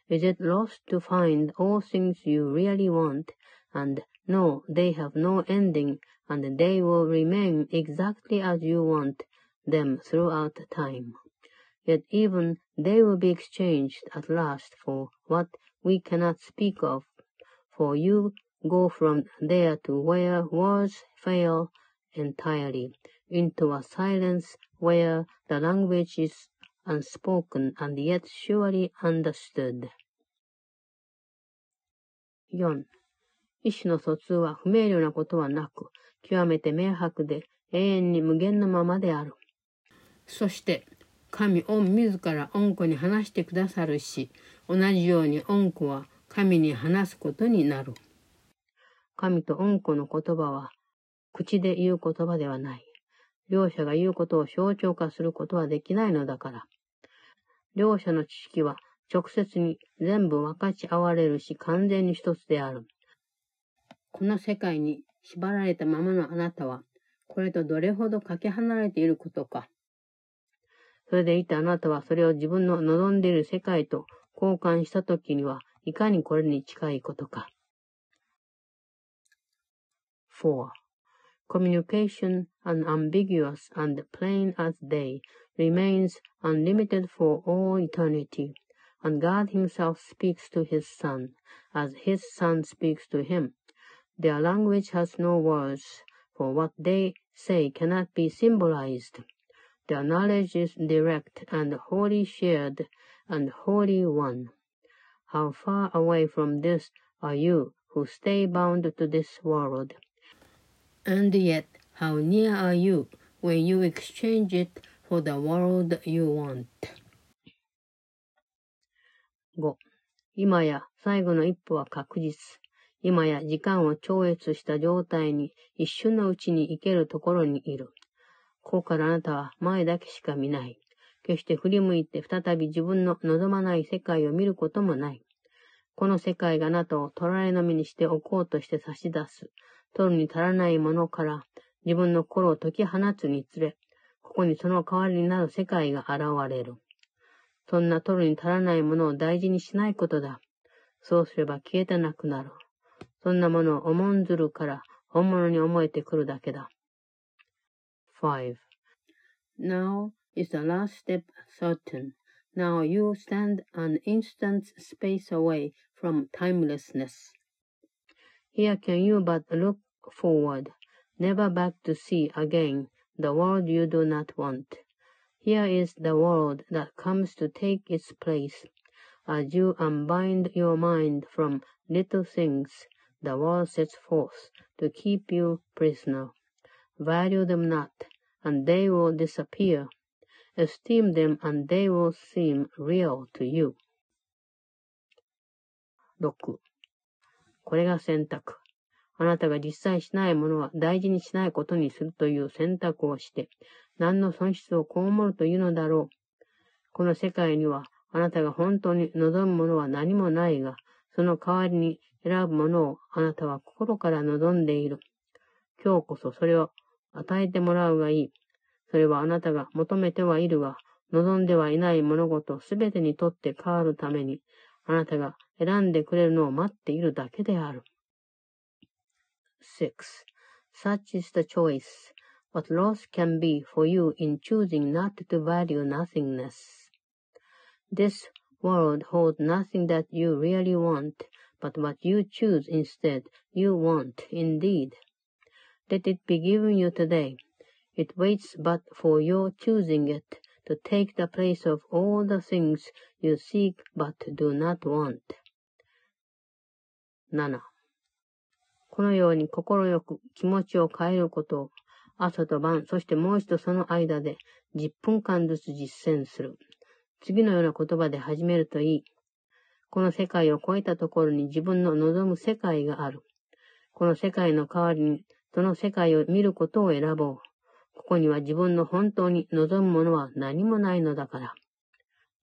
Is it lost to find all things you really want, and know they have no ending, and they will remain exactly as you want them throughout time? Yet even they will be exchanged at last for what we cannot speak of, for you go from there to where words fail entirely, into a silence where the language is unspoken and yet surely understood. 4. 意思の疎通は不明瞭なことはなく、極めて明白で永遠に無限のままである。そして、 神御自ら恩子に話してくださるし、同じように恩子は神に話すことになる。神と恩子の言葉は、口で言う言葉ではない。両者が言うことを象徴化することはできないのだから。両者の知識は直接に全部分かち合われるし完全に一つである。この世界に縛られたままのあなたは、これとどれほどかけ離れていることか。それでいてあなたはそれを自分の望んでいる世界と交換したときには、いかにこれに近いことか。4. Communication, unambiguous and plain as day, remains unlimited for all eternity, and God himself speaks to his Son, as his Son speaks to him. Their language has no words, for what they say cannot be symbolized. Their knowledge is direct and wholly shared and wholly one. How far away from this are you who stay bound to this world? And yet, how near are you when you exchange it for the world you want? 5. 今や最後の一歩は確実。今や時間を超越した状態に一瞬のうちに行けるところにいる。 ここからあなたは前だけしか見ない。決して振り向いて再び自分の望まない世界を見ることもない。この世界があなたを捉えのみにしておこうとして差し出す。取るに足らないものから自分の心を解き放つにつれ、ここにその代わりになる世界が現れる。そんな取るに足らないものを大事にしないことだ。そうすれば消えてなくなる。そんなものを重んずるから本物に思えてくるだけだ。5. Now is the last step certain. Now you stand an instant's space away from timelessness. Here can you but look forward, never back to see again the world you do not want. Here is the world that comes to take its place. As you unbind your mind from little things, the world sets forth to keep you prisoner. Value them not, and they will disappear. Esteem them, and they will seem real to you. 6. これが選択。あなたが実際しないものは大事にしないことにするという選択をして、何の損失を被るというのだろう。この世界には、あなたが本当に望むものは何もないが、その代わりに選ぶものをあなたは心から望んでいる。今日こそそれを与えてもらうがいい。それはあなたが求めてはいるが、望んではいない物事すべてにとって変わるために、あなたが選んでくれるのを待っているだけである。6. Such is the choice. What loss can be for you in choosing not to value nothingness. This world holds nothing that you really want, but what you choose instead, you want indeed. Let it be given you today. It waits but for your choosing it to take the place of all the things you seek but do not want. 7. このように心よく気持ちを変えることを朝と晩、そしてもう一度その間で10分間ずつ実践する。次のような言葉で始めるといい。この世界を超えたところに自分の望む世界がある。この世界の代わりにその世界を見ることを選ぼう。ここには自分の本当に望むものは何もないのだから。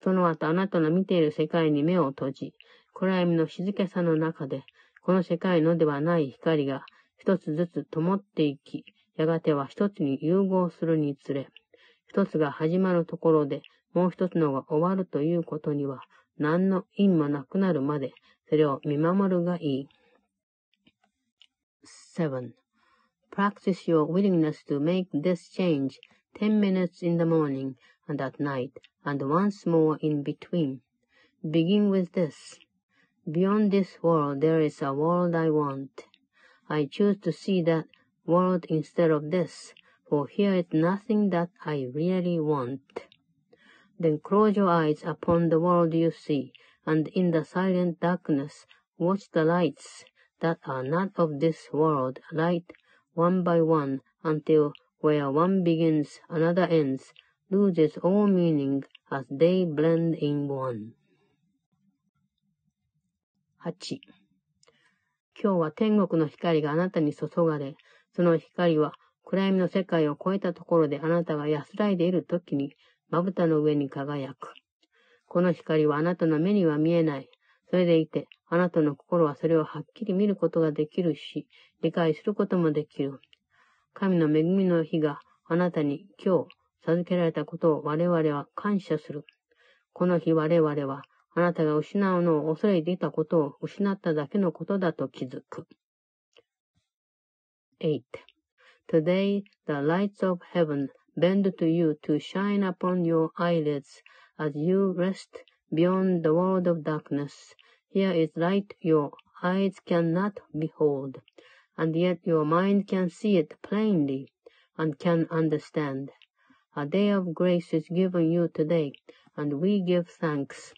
その後あなたの見ている世界に目を閉じ、暗闇の静けさの中でこの世界のではない光が一つずつ灯っていき、やがては一つに融合するにつれ、一つが始まるところでもう一つのが終わるということには何の因もなくなるまでそれを見守るがいい。7. Practice your willingness to make this change ten minutes in the morning and at night and once more in between. Begin with this. Beyond this world there is a world I want. I choose to see that world instead of this, for here is nothing that I really want. Then close your eyes upon the world you see, and in the silent darkness watch the lights that are not of this world light one by one until where one begins another ends, loses all meaning as they blend in one. 8今日は天国の光があなたに注がれ、その光は暗闇の世界を超えたところであなたが安らいでいる時にまぶたの上に輝く。この光はあなたの目には見えない。それでいて、あなたの心はそれをはっきり見ることができるし、理解することもできる。神の恵みの日があなたに今日授けられたことを我々は感謝する。この日我々はあなたが失うのを恐れていたことを失っただけのことだと気づく。8. Today the lights of heaven bend to you to shine upon your eyelids as you rest beyond the world of darkness. Here is light your eyes cannot behold, and yet your mind can see it plainly and can understand. A day of grace is given you today, and we give thanks.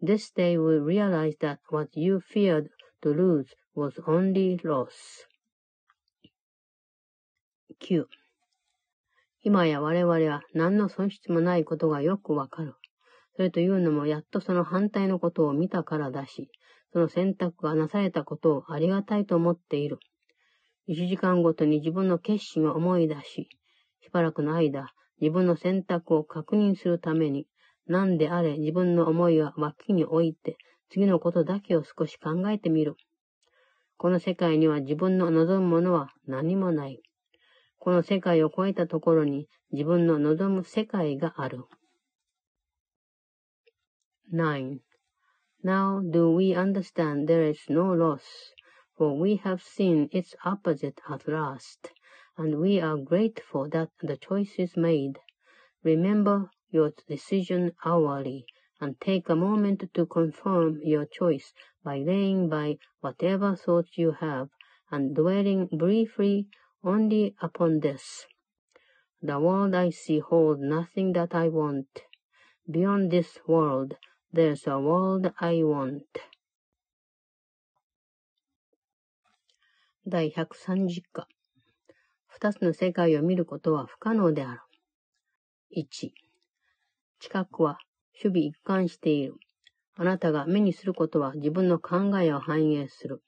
This day we realize that what you feared to lose was only loss. 9. 今や我々は何の損失もないことがよくわかる。 それというのもやっとその反対のことを見たからだし、その選択がなされたことをありがたいと思っている。一時間ごとに自分の決心を思い出し、しばらくの間、自分の選択を確認するために、何であれ自分の思いは脇に置いて、次のことだけを少し考えてみる。この世界には自分の望むものは何もない。この世界を超えたところに自分の望む世界がある。9. Now do we understand there is no loss, for we have seen its opposite at last, and we are grateful that the choice is made. Remember your decision hourly, and take a moment to confirm your choice by laying by whatever thoughts you have, and dwelling briefly only upon this. The world I see holds nothing that I want. Beyond this world, there's a world I want. 第130課。二つの世界を見ることは不可能である。1。知覚は守備一貫している。あなたが目にすることは自分の考えを反映する。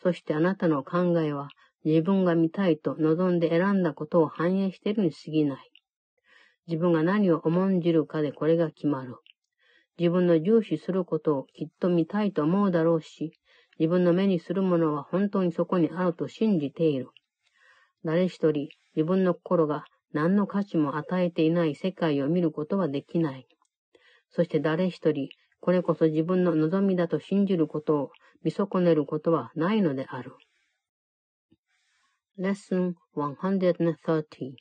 そしてあなたの考えは自分が見たいと望んで選んだことを反映しているに過ぎない。自分が何を重んじるかでこれが決まる。自分の重視することをきっと見たいと思うだろうし、自分の目にするものは本当にそこにあると信じている。誰一人自分の心が何の価値も与えていない世界を見ることはできない。そして誰一人、これこそ自分の望みだと信じることを見損ねることはないのである。Lesson 130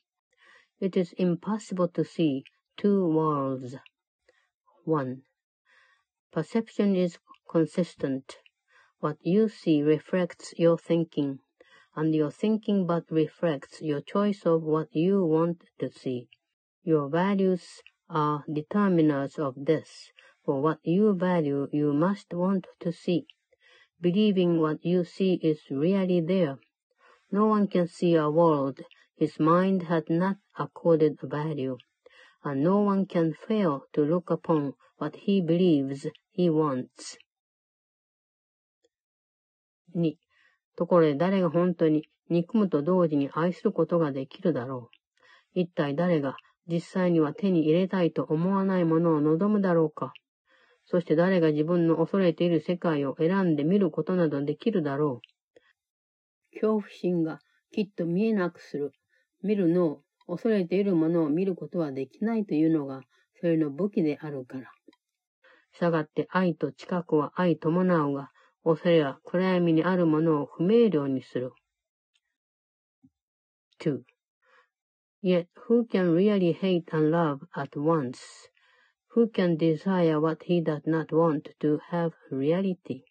It is impossible to see two worlds. 1. Perception is consistent. What you see reflects your thinking, and your thinking but reflects your choice of what you want to see. Your values are determiners of this. For what you value, you must want to see. Believing what you see is really there no one can see a world his mind has not accorded value, and no one can fail to look upon what he believes he wants. 2. ところで誰が本当に憎むと同時に愛することができるだろう。一体誰が実際には手に入れたいと思わないものを望むだろうか。そして誰が自分の恐れている世界を選んで見ることなどできるだろう。恐怖心がきっと見えなくする。見るのを恐れているものを見ることはできないというのが、それの武器であるから。したがって愛と近くは愛伴うが、恐れは暗闇にあるものを不明瞭にする。2. Yet who can really hate and love at once? Who can desire what he does not want to have reality?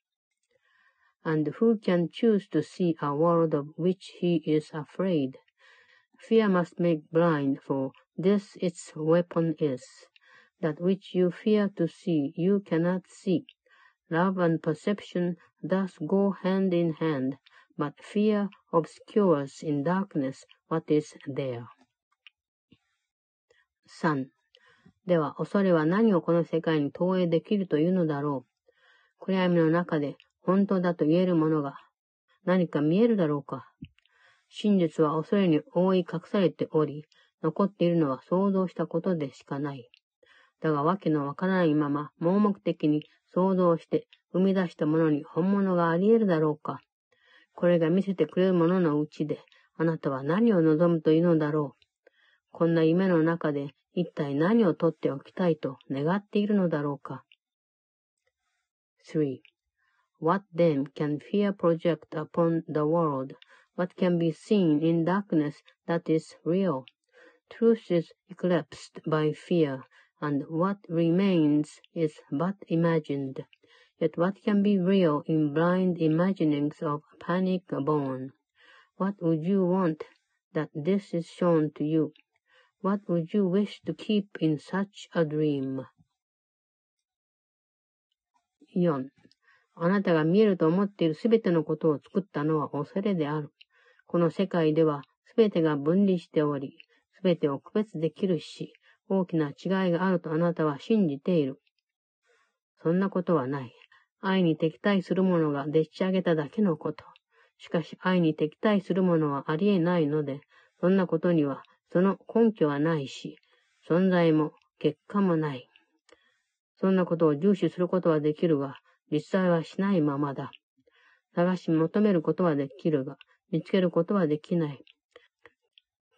and who can choose to see a world of which he is afraid? Fear must make blind, for this its weapon is. That which you fear to see, you cannot see. Love and perception thus go hand in hand, but fear obscures in darkness what is there. 3. では、恐れは何をこの世界に投影できるというのだろう。暗闇の中で本当だと言えるものが何か見えるだろうか。真実は恐れに覆い隠されており、残っているのは想像したことでしかない。だがわけのわからないまま盲目的に想像して生み出したものに本物があり得るだろうか。これが見せてくれるもののうちで、あなたは何を望むというのだろう。こんな夢の中で一体何を取っておきたいと願っているのだろうか。3. What then can fear project upon the world? What can be seen in darkness that is real? Truth is eclipsed by fear, and what remains is but imagined. Yet what can be real in blind imaginings of panic born? What would you want that this is shown to you? What would you wish to keep in such a dream? 4. あなたが見えると思っているすべてのことを作ったのは恐れである。 この世界ではすべてが分離しており、すべてを区別できるし、大きな違いがあるとあなたは信じている。そんなことはない。愛に敵対する者がでっち上げただけのこと。しかし愛に敵対する者はありえないので、そんなことにはその根拠はないし、存在も結果もない。そんなことを重視することはできるが、実際はしないままだ。探し求めることはできるが、見つけることはできない。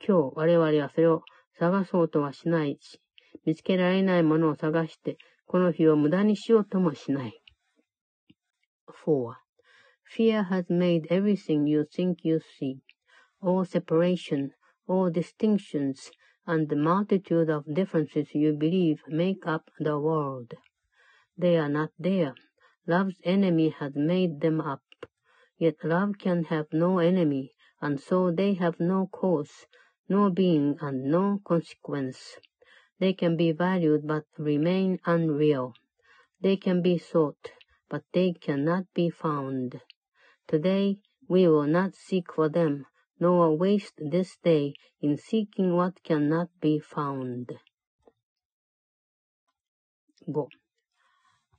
今日我々はそれを探そうとはしないし、見つけられないものを探して、この日を無駄にしようともしない。4. Fear has made everything you think you see, all separation, all distinctions, and the multitude of differences you believe make up the world. They are not there. Love's enemy has made them up. Yet love can have no enemy, and so they have no cause, no being, and no consequence. They can be valued but remain unreal. They can be sought, but they cannot be found. Today we will not seek for them, nor waste this day in seeking what cannot be found. 5.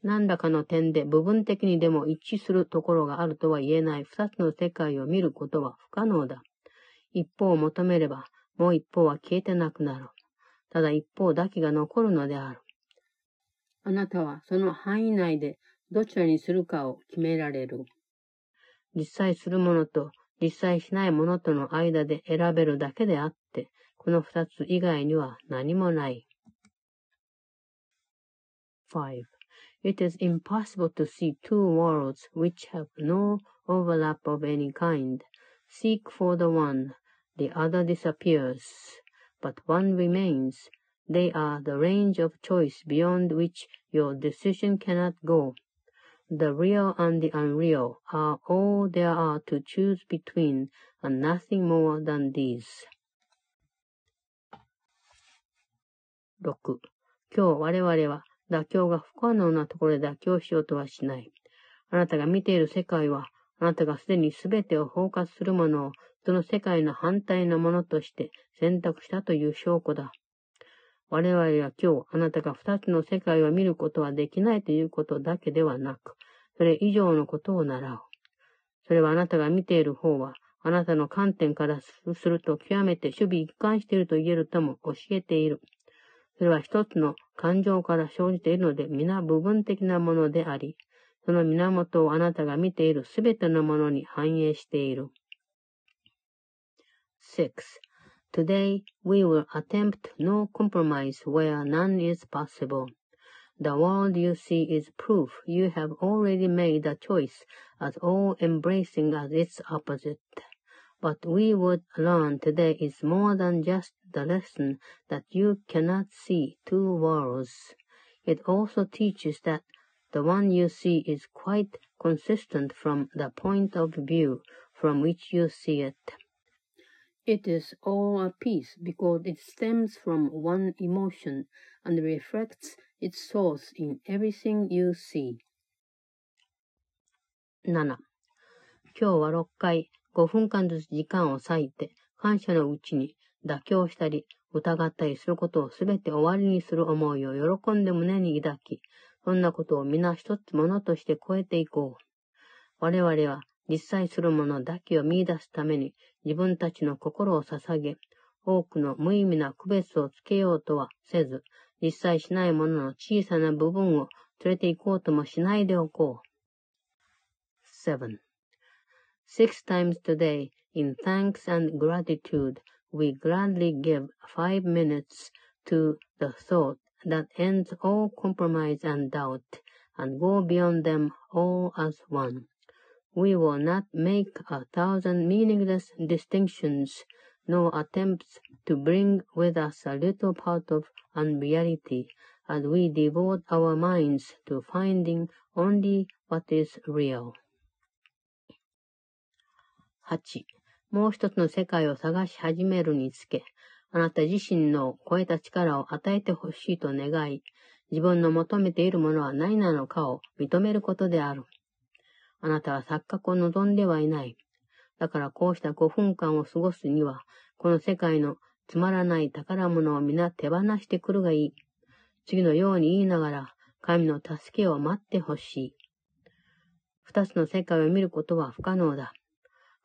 何らかの点で部分的にでも一致するところがあるとは言えない二つの世界を見ることは不可能だ。一方を求めれば、もう一方は消えてなくなる。ただ一方だけが残るのである。あなたはその範囲内でどちらにするかを決められる。実際するものと実際しないものとの間で選べるだけであって、この二つ以外には何もない。5. It is impossible to see two worlds which have no overlap of any kind. Seek for the one, the other disappears, but one remains. They are the range of choice beyond which your decision cannot go. The real and the unreal are all there are to choose between, and nothing more than these. 6. 今日我々は 妥協が不可能なところで妥協しようとはしない。あなたが見ている世界は、あなたがすでに全てを包括するものを、その世界の反対のものとして選択したという証拠だ。我々は今日、あなたが二つの世界を見ることはできないということだけではなく、それ以上のことを習う。それはあなたが見ている方は、あなたの観点からすると極めて守備一貫していると言えるとも教えている。それは一つの感情から生じているので、皆部分的なものであり、その源をあなたが見ているすべてのものに反映している。6. Today we will attempt no compromise where none is possible. The world you see is proof you have already made a choice as all-embracing as its opposite. What we would learn today is more than just the lesson that you cannot see two worlds. It also teaches that the one you see is quite consistent from the point of view from which you see it. It is all a piece because it stems from one emotion and reflects its source in everything you see. 7. 今日は6回 5分間ずつ時間を割いて感謝のうちに妥協したり疑ったりすることをすべて終わりにする思いを喜んで胸に抱き、そんなことを皆一つものとして超えていこう。我々は実際するものだけを見出すために自分たちの心を捧げ、多くの無意味な区別をつけようとはせず、実際しないものの小さな部分を連れて行こうともしないでおこう。7. Six times today, in thanks and gratitude, we gladly give five minutes to the thought that ends all compromise and doubt, and go beyond them all as one. We will not make a thousand meaningless distinctions, nor attempts to bring with us a little part of unreality, as we devote our minds to finding only what is real. 8. もう一つの世界を探し始めるにつけ、あなた自身の超えた力を与えてほしいと願い、自分の求めているものは何なのかを認めることである。あなたは錯覚を望んではいない。だからこうした5分間を過ごすには、この世界のつまらない宝物を皆手放してくるがいい。次のように言いながら、神の助けを待ってほしい。二つの世界を見ることは不可能だ。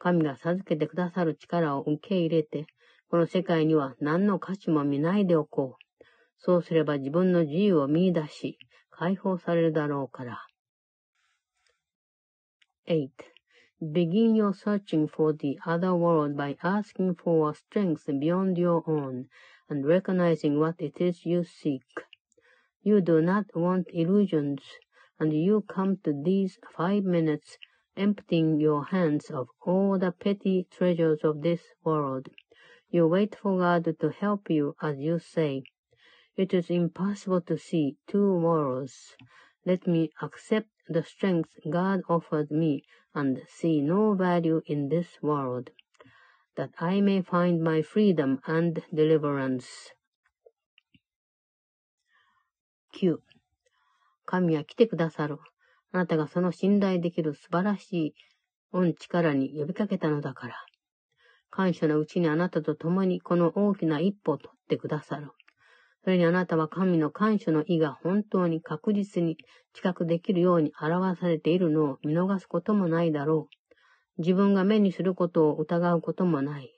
神が授けてくださる力を受け入れて、この世界には何の価値も見ないでおこう。そうすれば自分の自由を見出し、解放されるだろうから。8. Begin your searching for the other world by asking for a strength beyond your own and recognizing what it is you seek. You do not want illusions, and you come to these five minutes emptying your hands of all the petty treasures of this world. You wait for God to help you as you say, It is impossible to see two worlds. Let me accept the strength God offered me and see no value in this world, that I may find my freedom and deliverance. 9. 神は来てくださる。 あなたがその信頼できる素晴らしい恩力に呼びかけたのだから。感謝のうちにあなたと共にこの大きな一歩を取ってくださる。それにあなたは神の感謝の意が本当に確実に知覚できるように表されているのを見逃すこともないだろう。自分が目にすることを疑うこともない。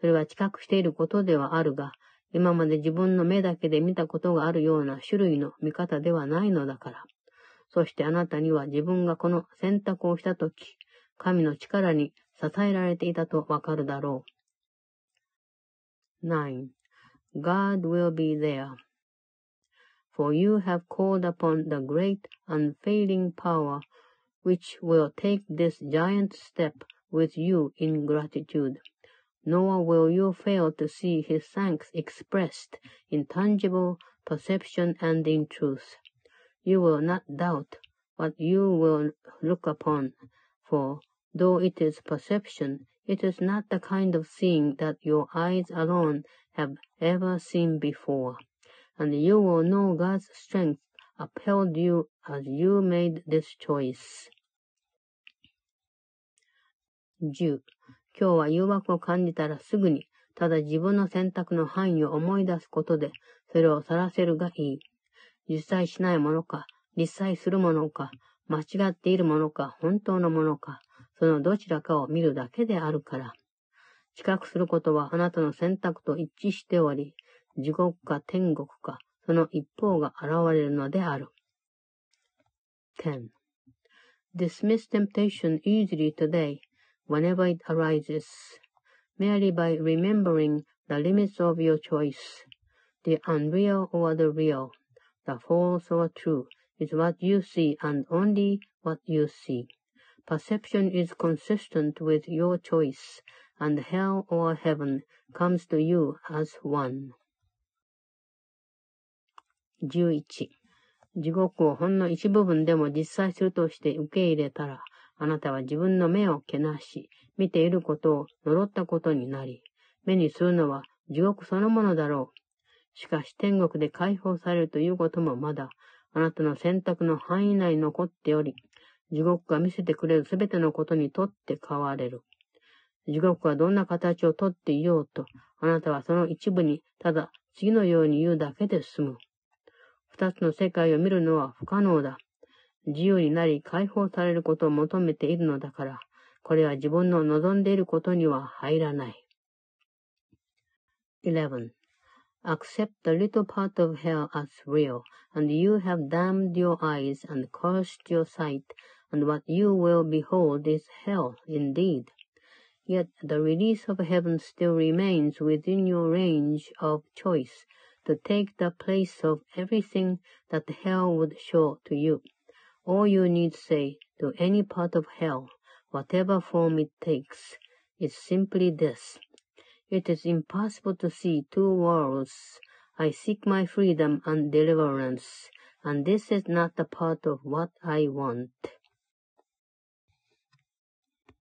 それは知覚していることではあるが、今まで自分の目だけで見たことがあるような種類の見方ではないのだから。そしてあなたには自分がこの選択をしたとき、神の力に支えられていたとわかるだろう。9. God will be there. For you have called upon the great unfailing power which will take this giant step with you in gratitude. Nor will you fail to see his thanks expressed in tangible perception and in truth. You will not doubt what you will look upon, for though it is perception, it is not the kind of seeing that your eyes alone have ever seen before, and you will know God's strength upheld you as you made this choice. 10. 今日は誘惑を感じたらすぐに、ただ自分の選択の範囲を思い出すことで、それを晒せるがいい。実際しないものか、実際するものか、間違っているものか、本当のものか、そのどちらかを見るだけであるから。知覚することはあなたの選択と一致しており、地獄か天国か、その一方が現れるのである。10. Dismiss temptation easily today, whenever it arises, merely by remembering the limits of your choice. The unreal or the real, The false or true is what you see and only what you see. Perception is consistent with your choice, and hell or heaven comes to you as one. 11. 地獄をほんの一部分でも実際するとして受け入れたら、あなたは自分の目をけなし、見ていることを呪ったことになり、目にするのは地獄そのものだろう。しかし天国で解放されるということもまだ、あなたの選択の範囲内に残っており、地獄が見せてくれるすべてのことにとって変われる。地獄はどんな形をとっていようと、あなたはその一部にただ次のように言うだけで済む。二つの世界を見るのは不可能だ。自由になり解放されることを求めているのだから、これは自分の望んでいることには入らない。11. Accept the little part of hell as real, and you have damned your eyes and cursed your sight, and what you will behold is hell indeed. Yet the release of heaven still remains within your range of choice to take the place of everything that hell would show to you. All you need say to any part of hell, whatever form it takes, is simply this. It is impossible to see two worlds. I seek my freedom and deliverance, and this is not a part of what I want.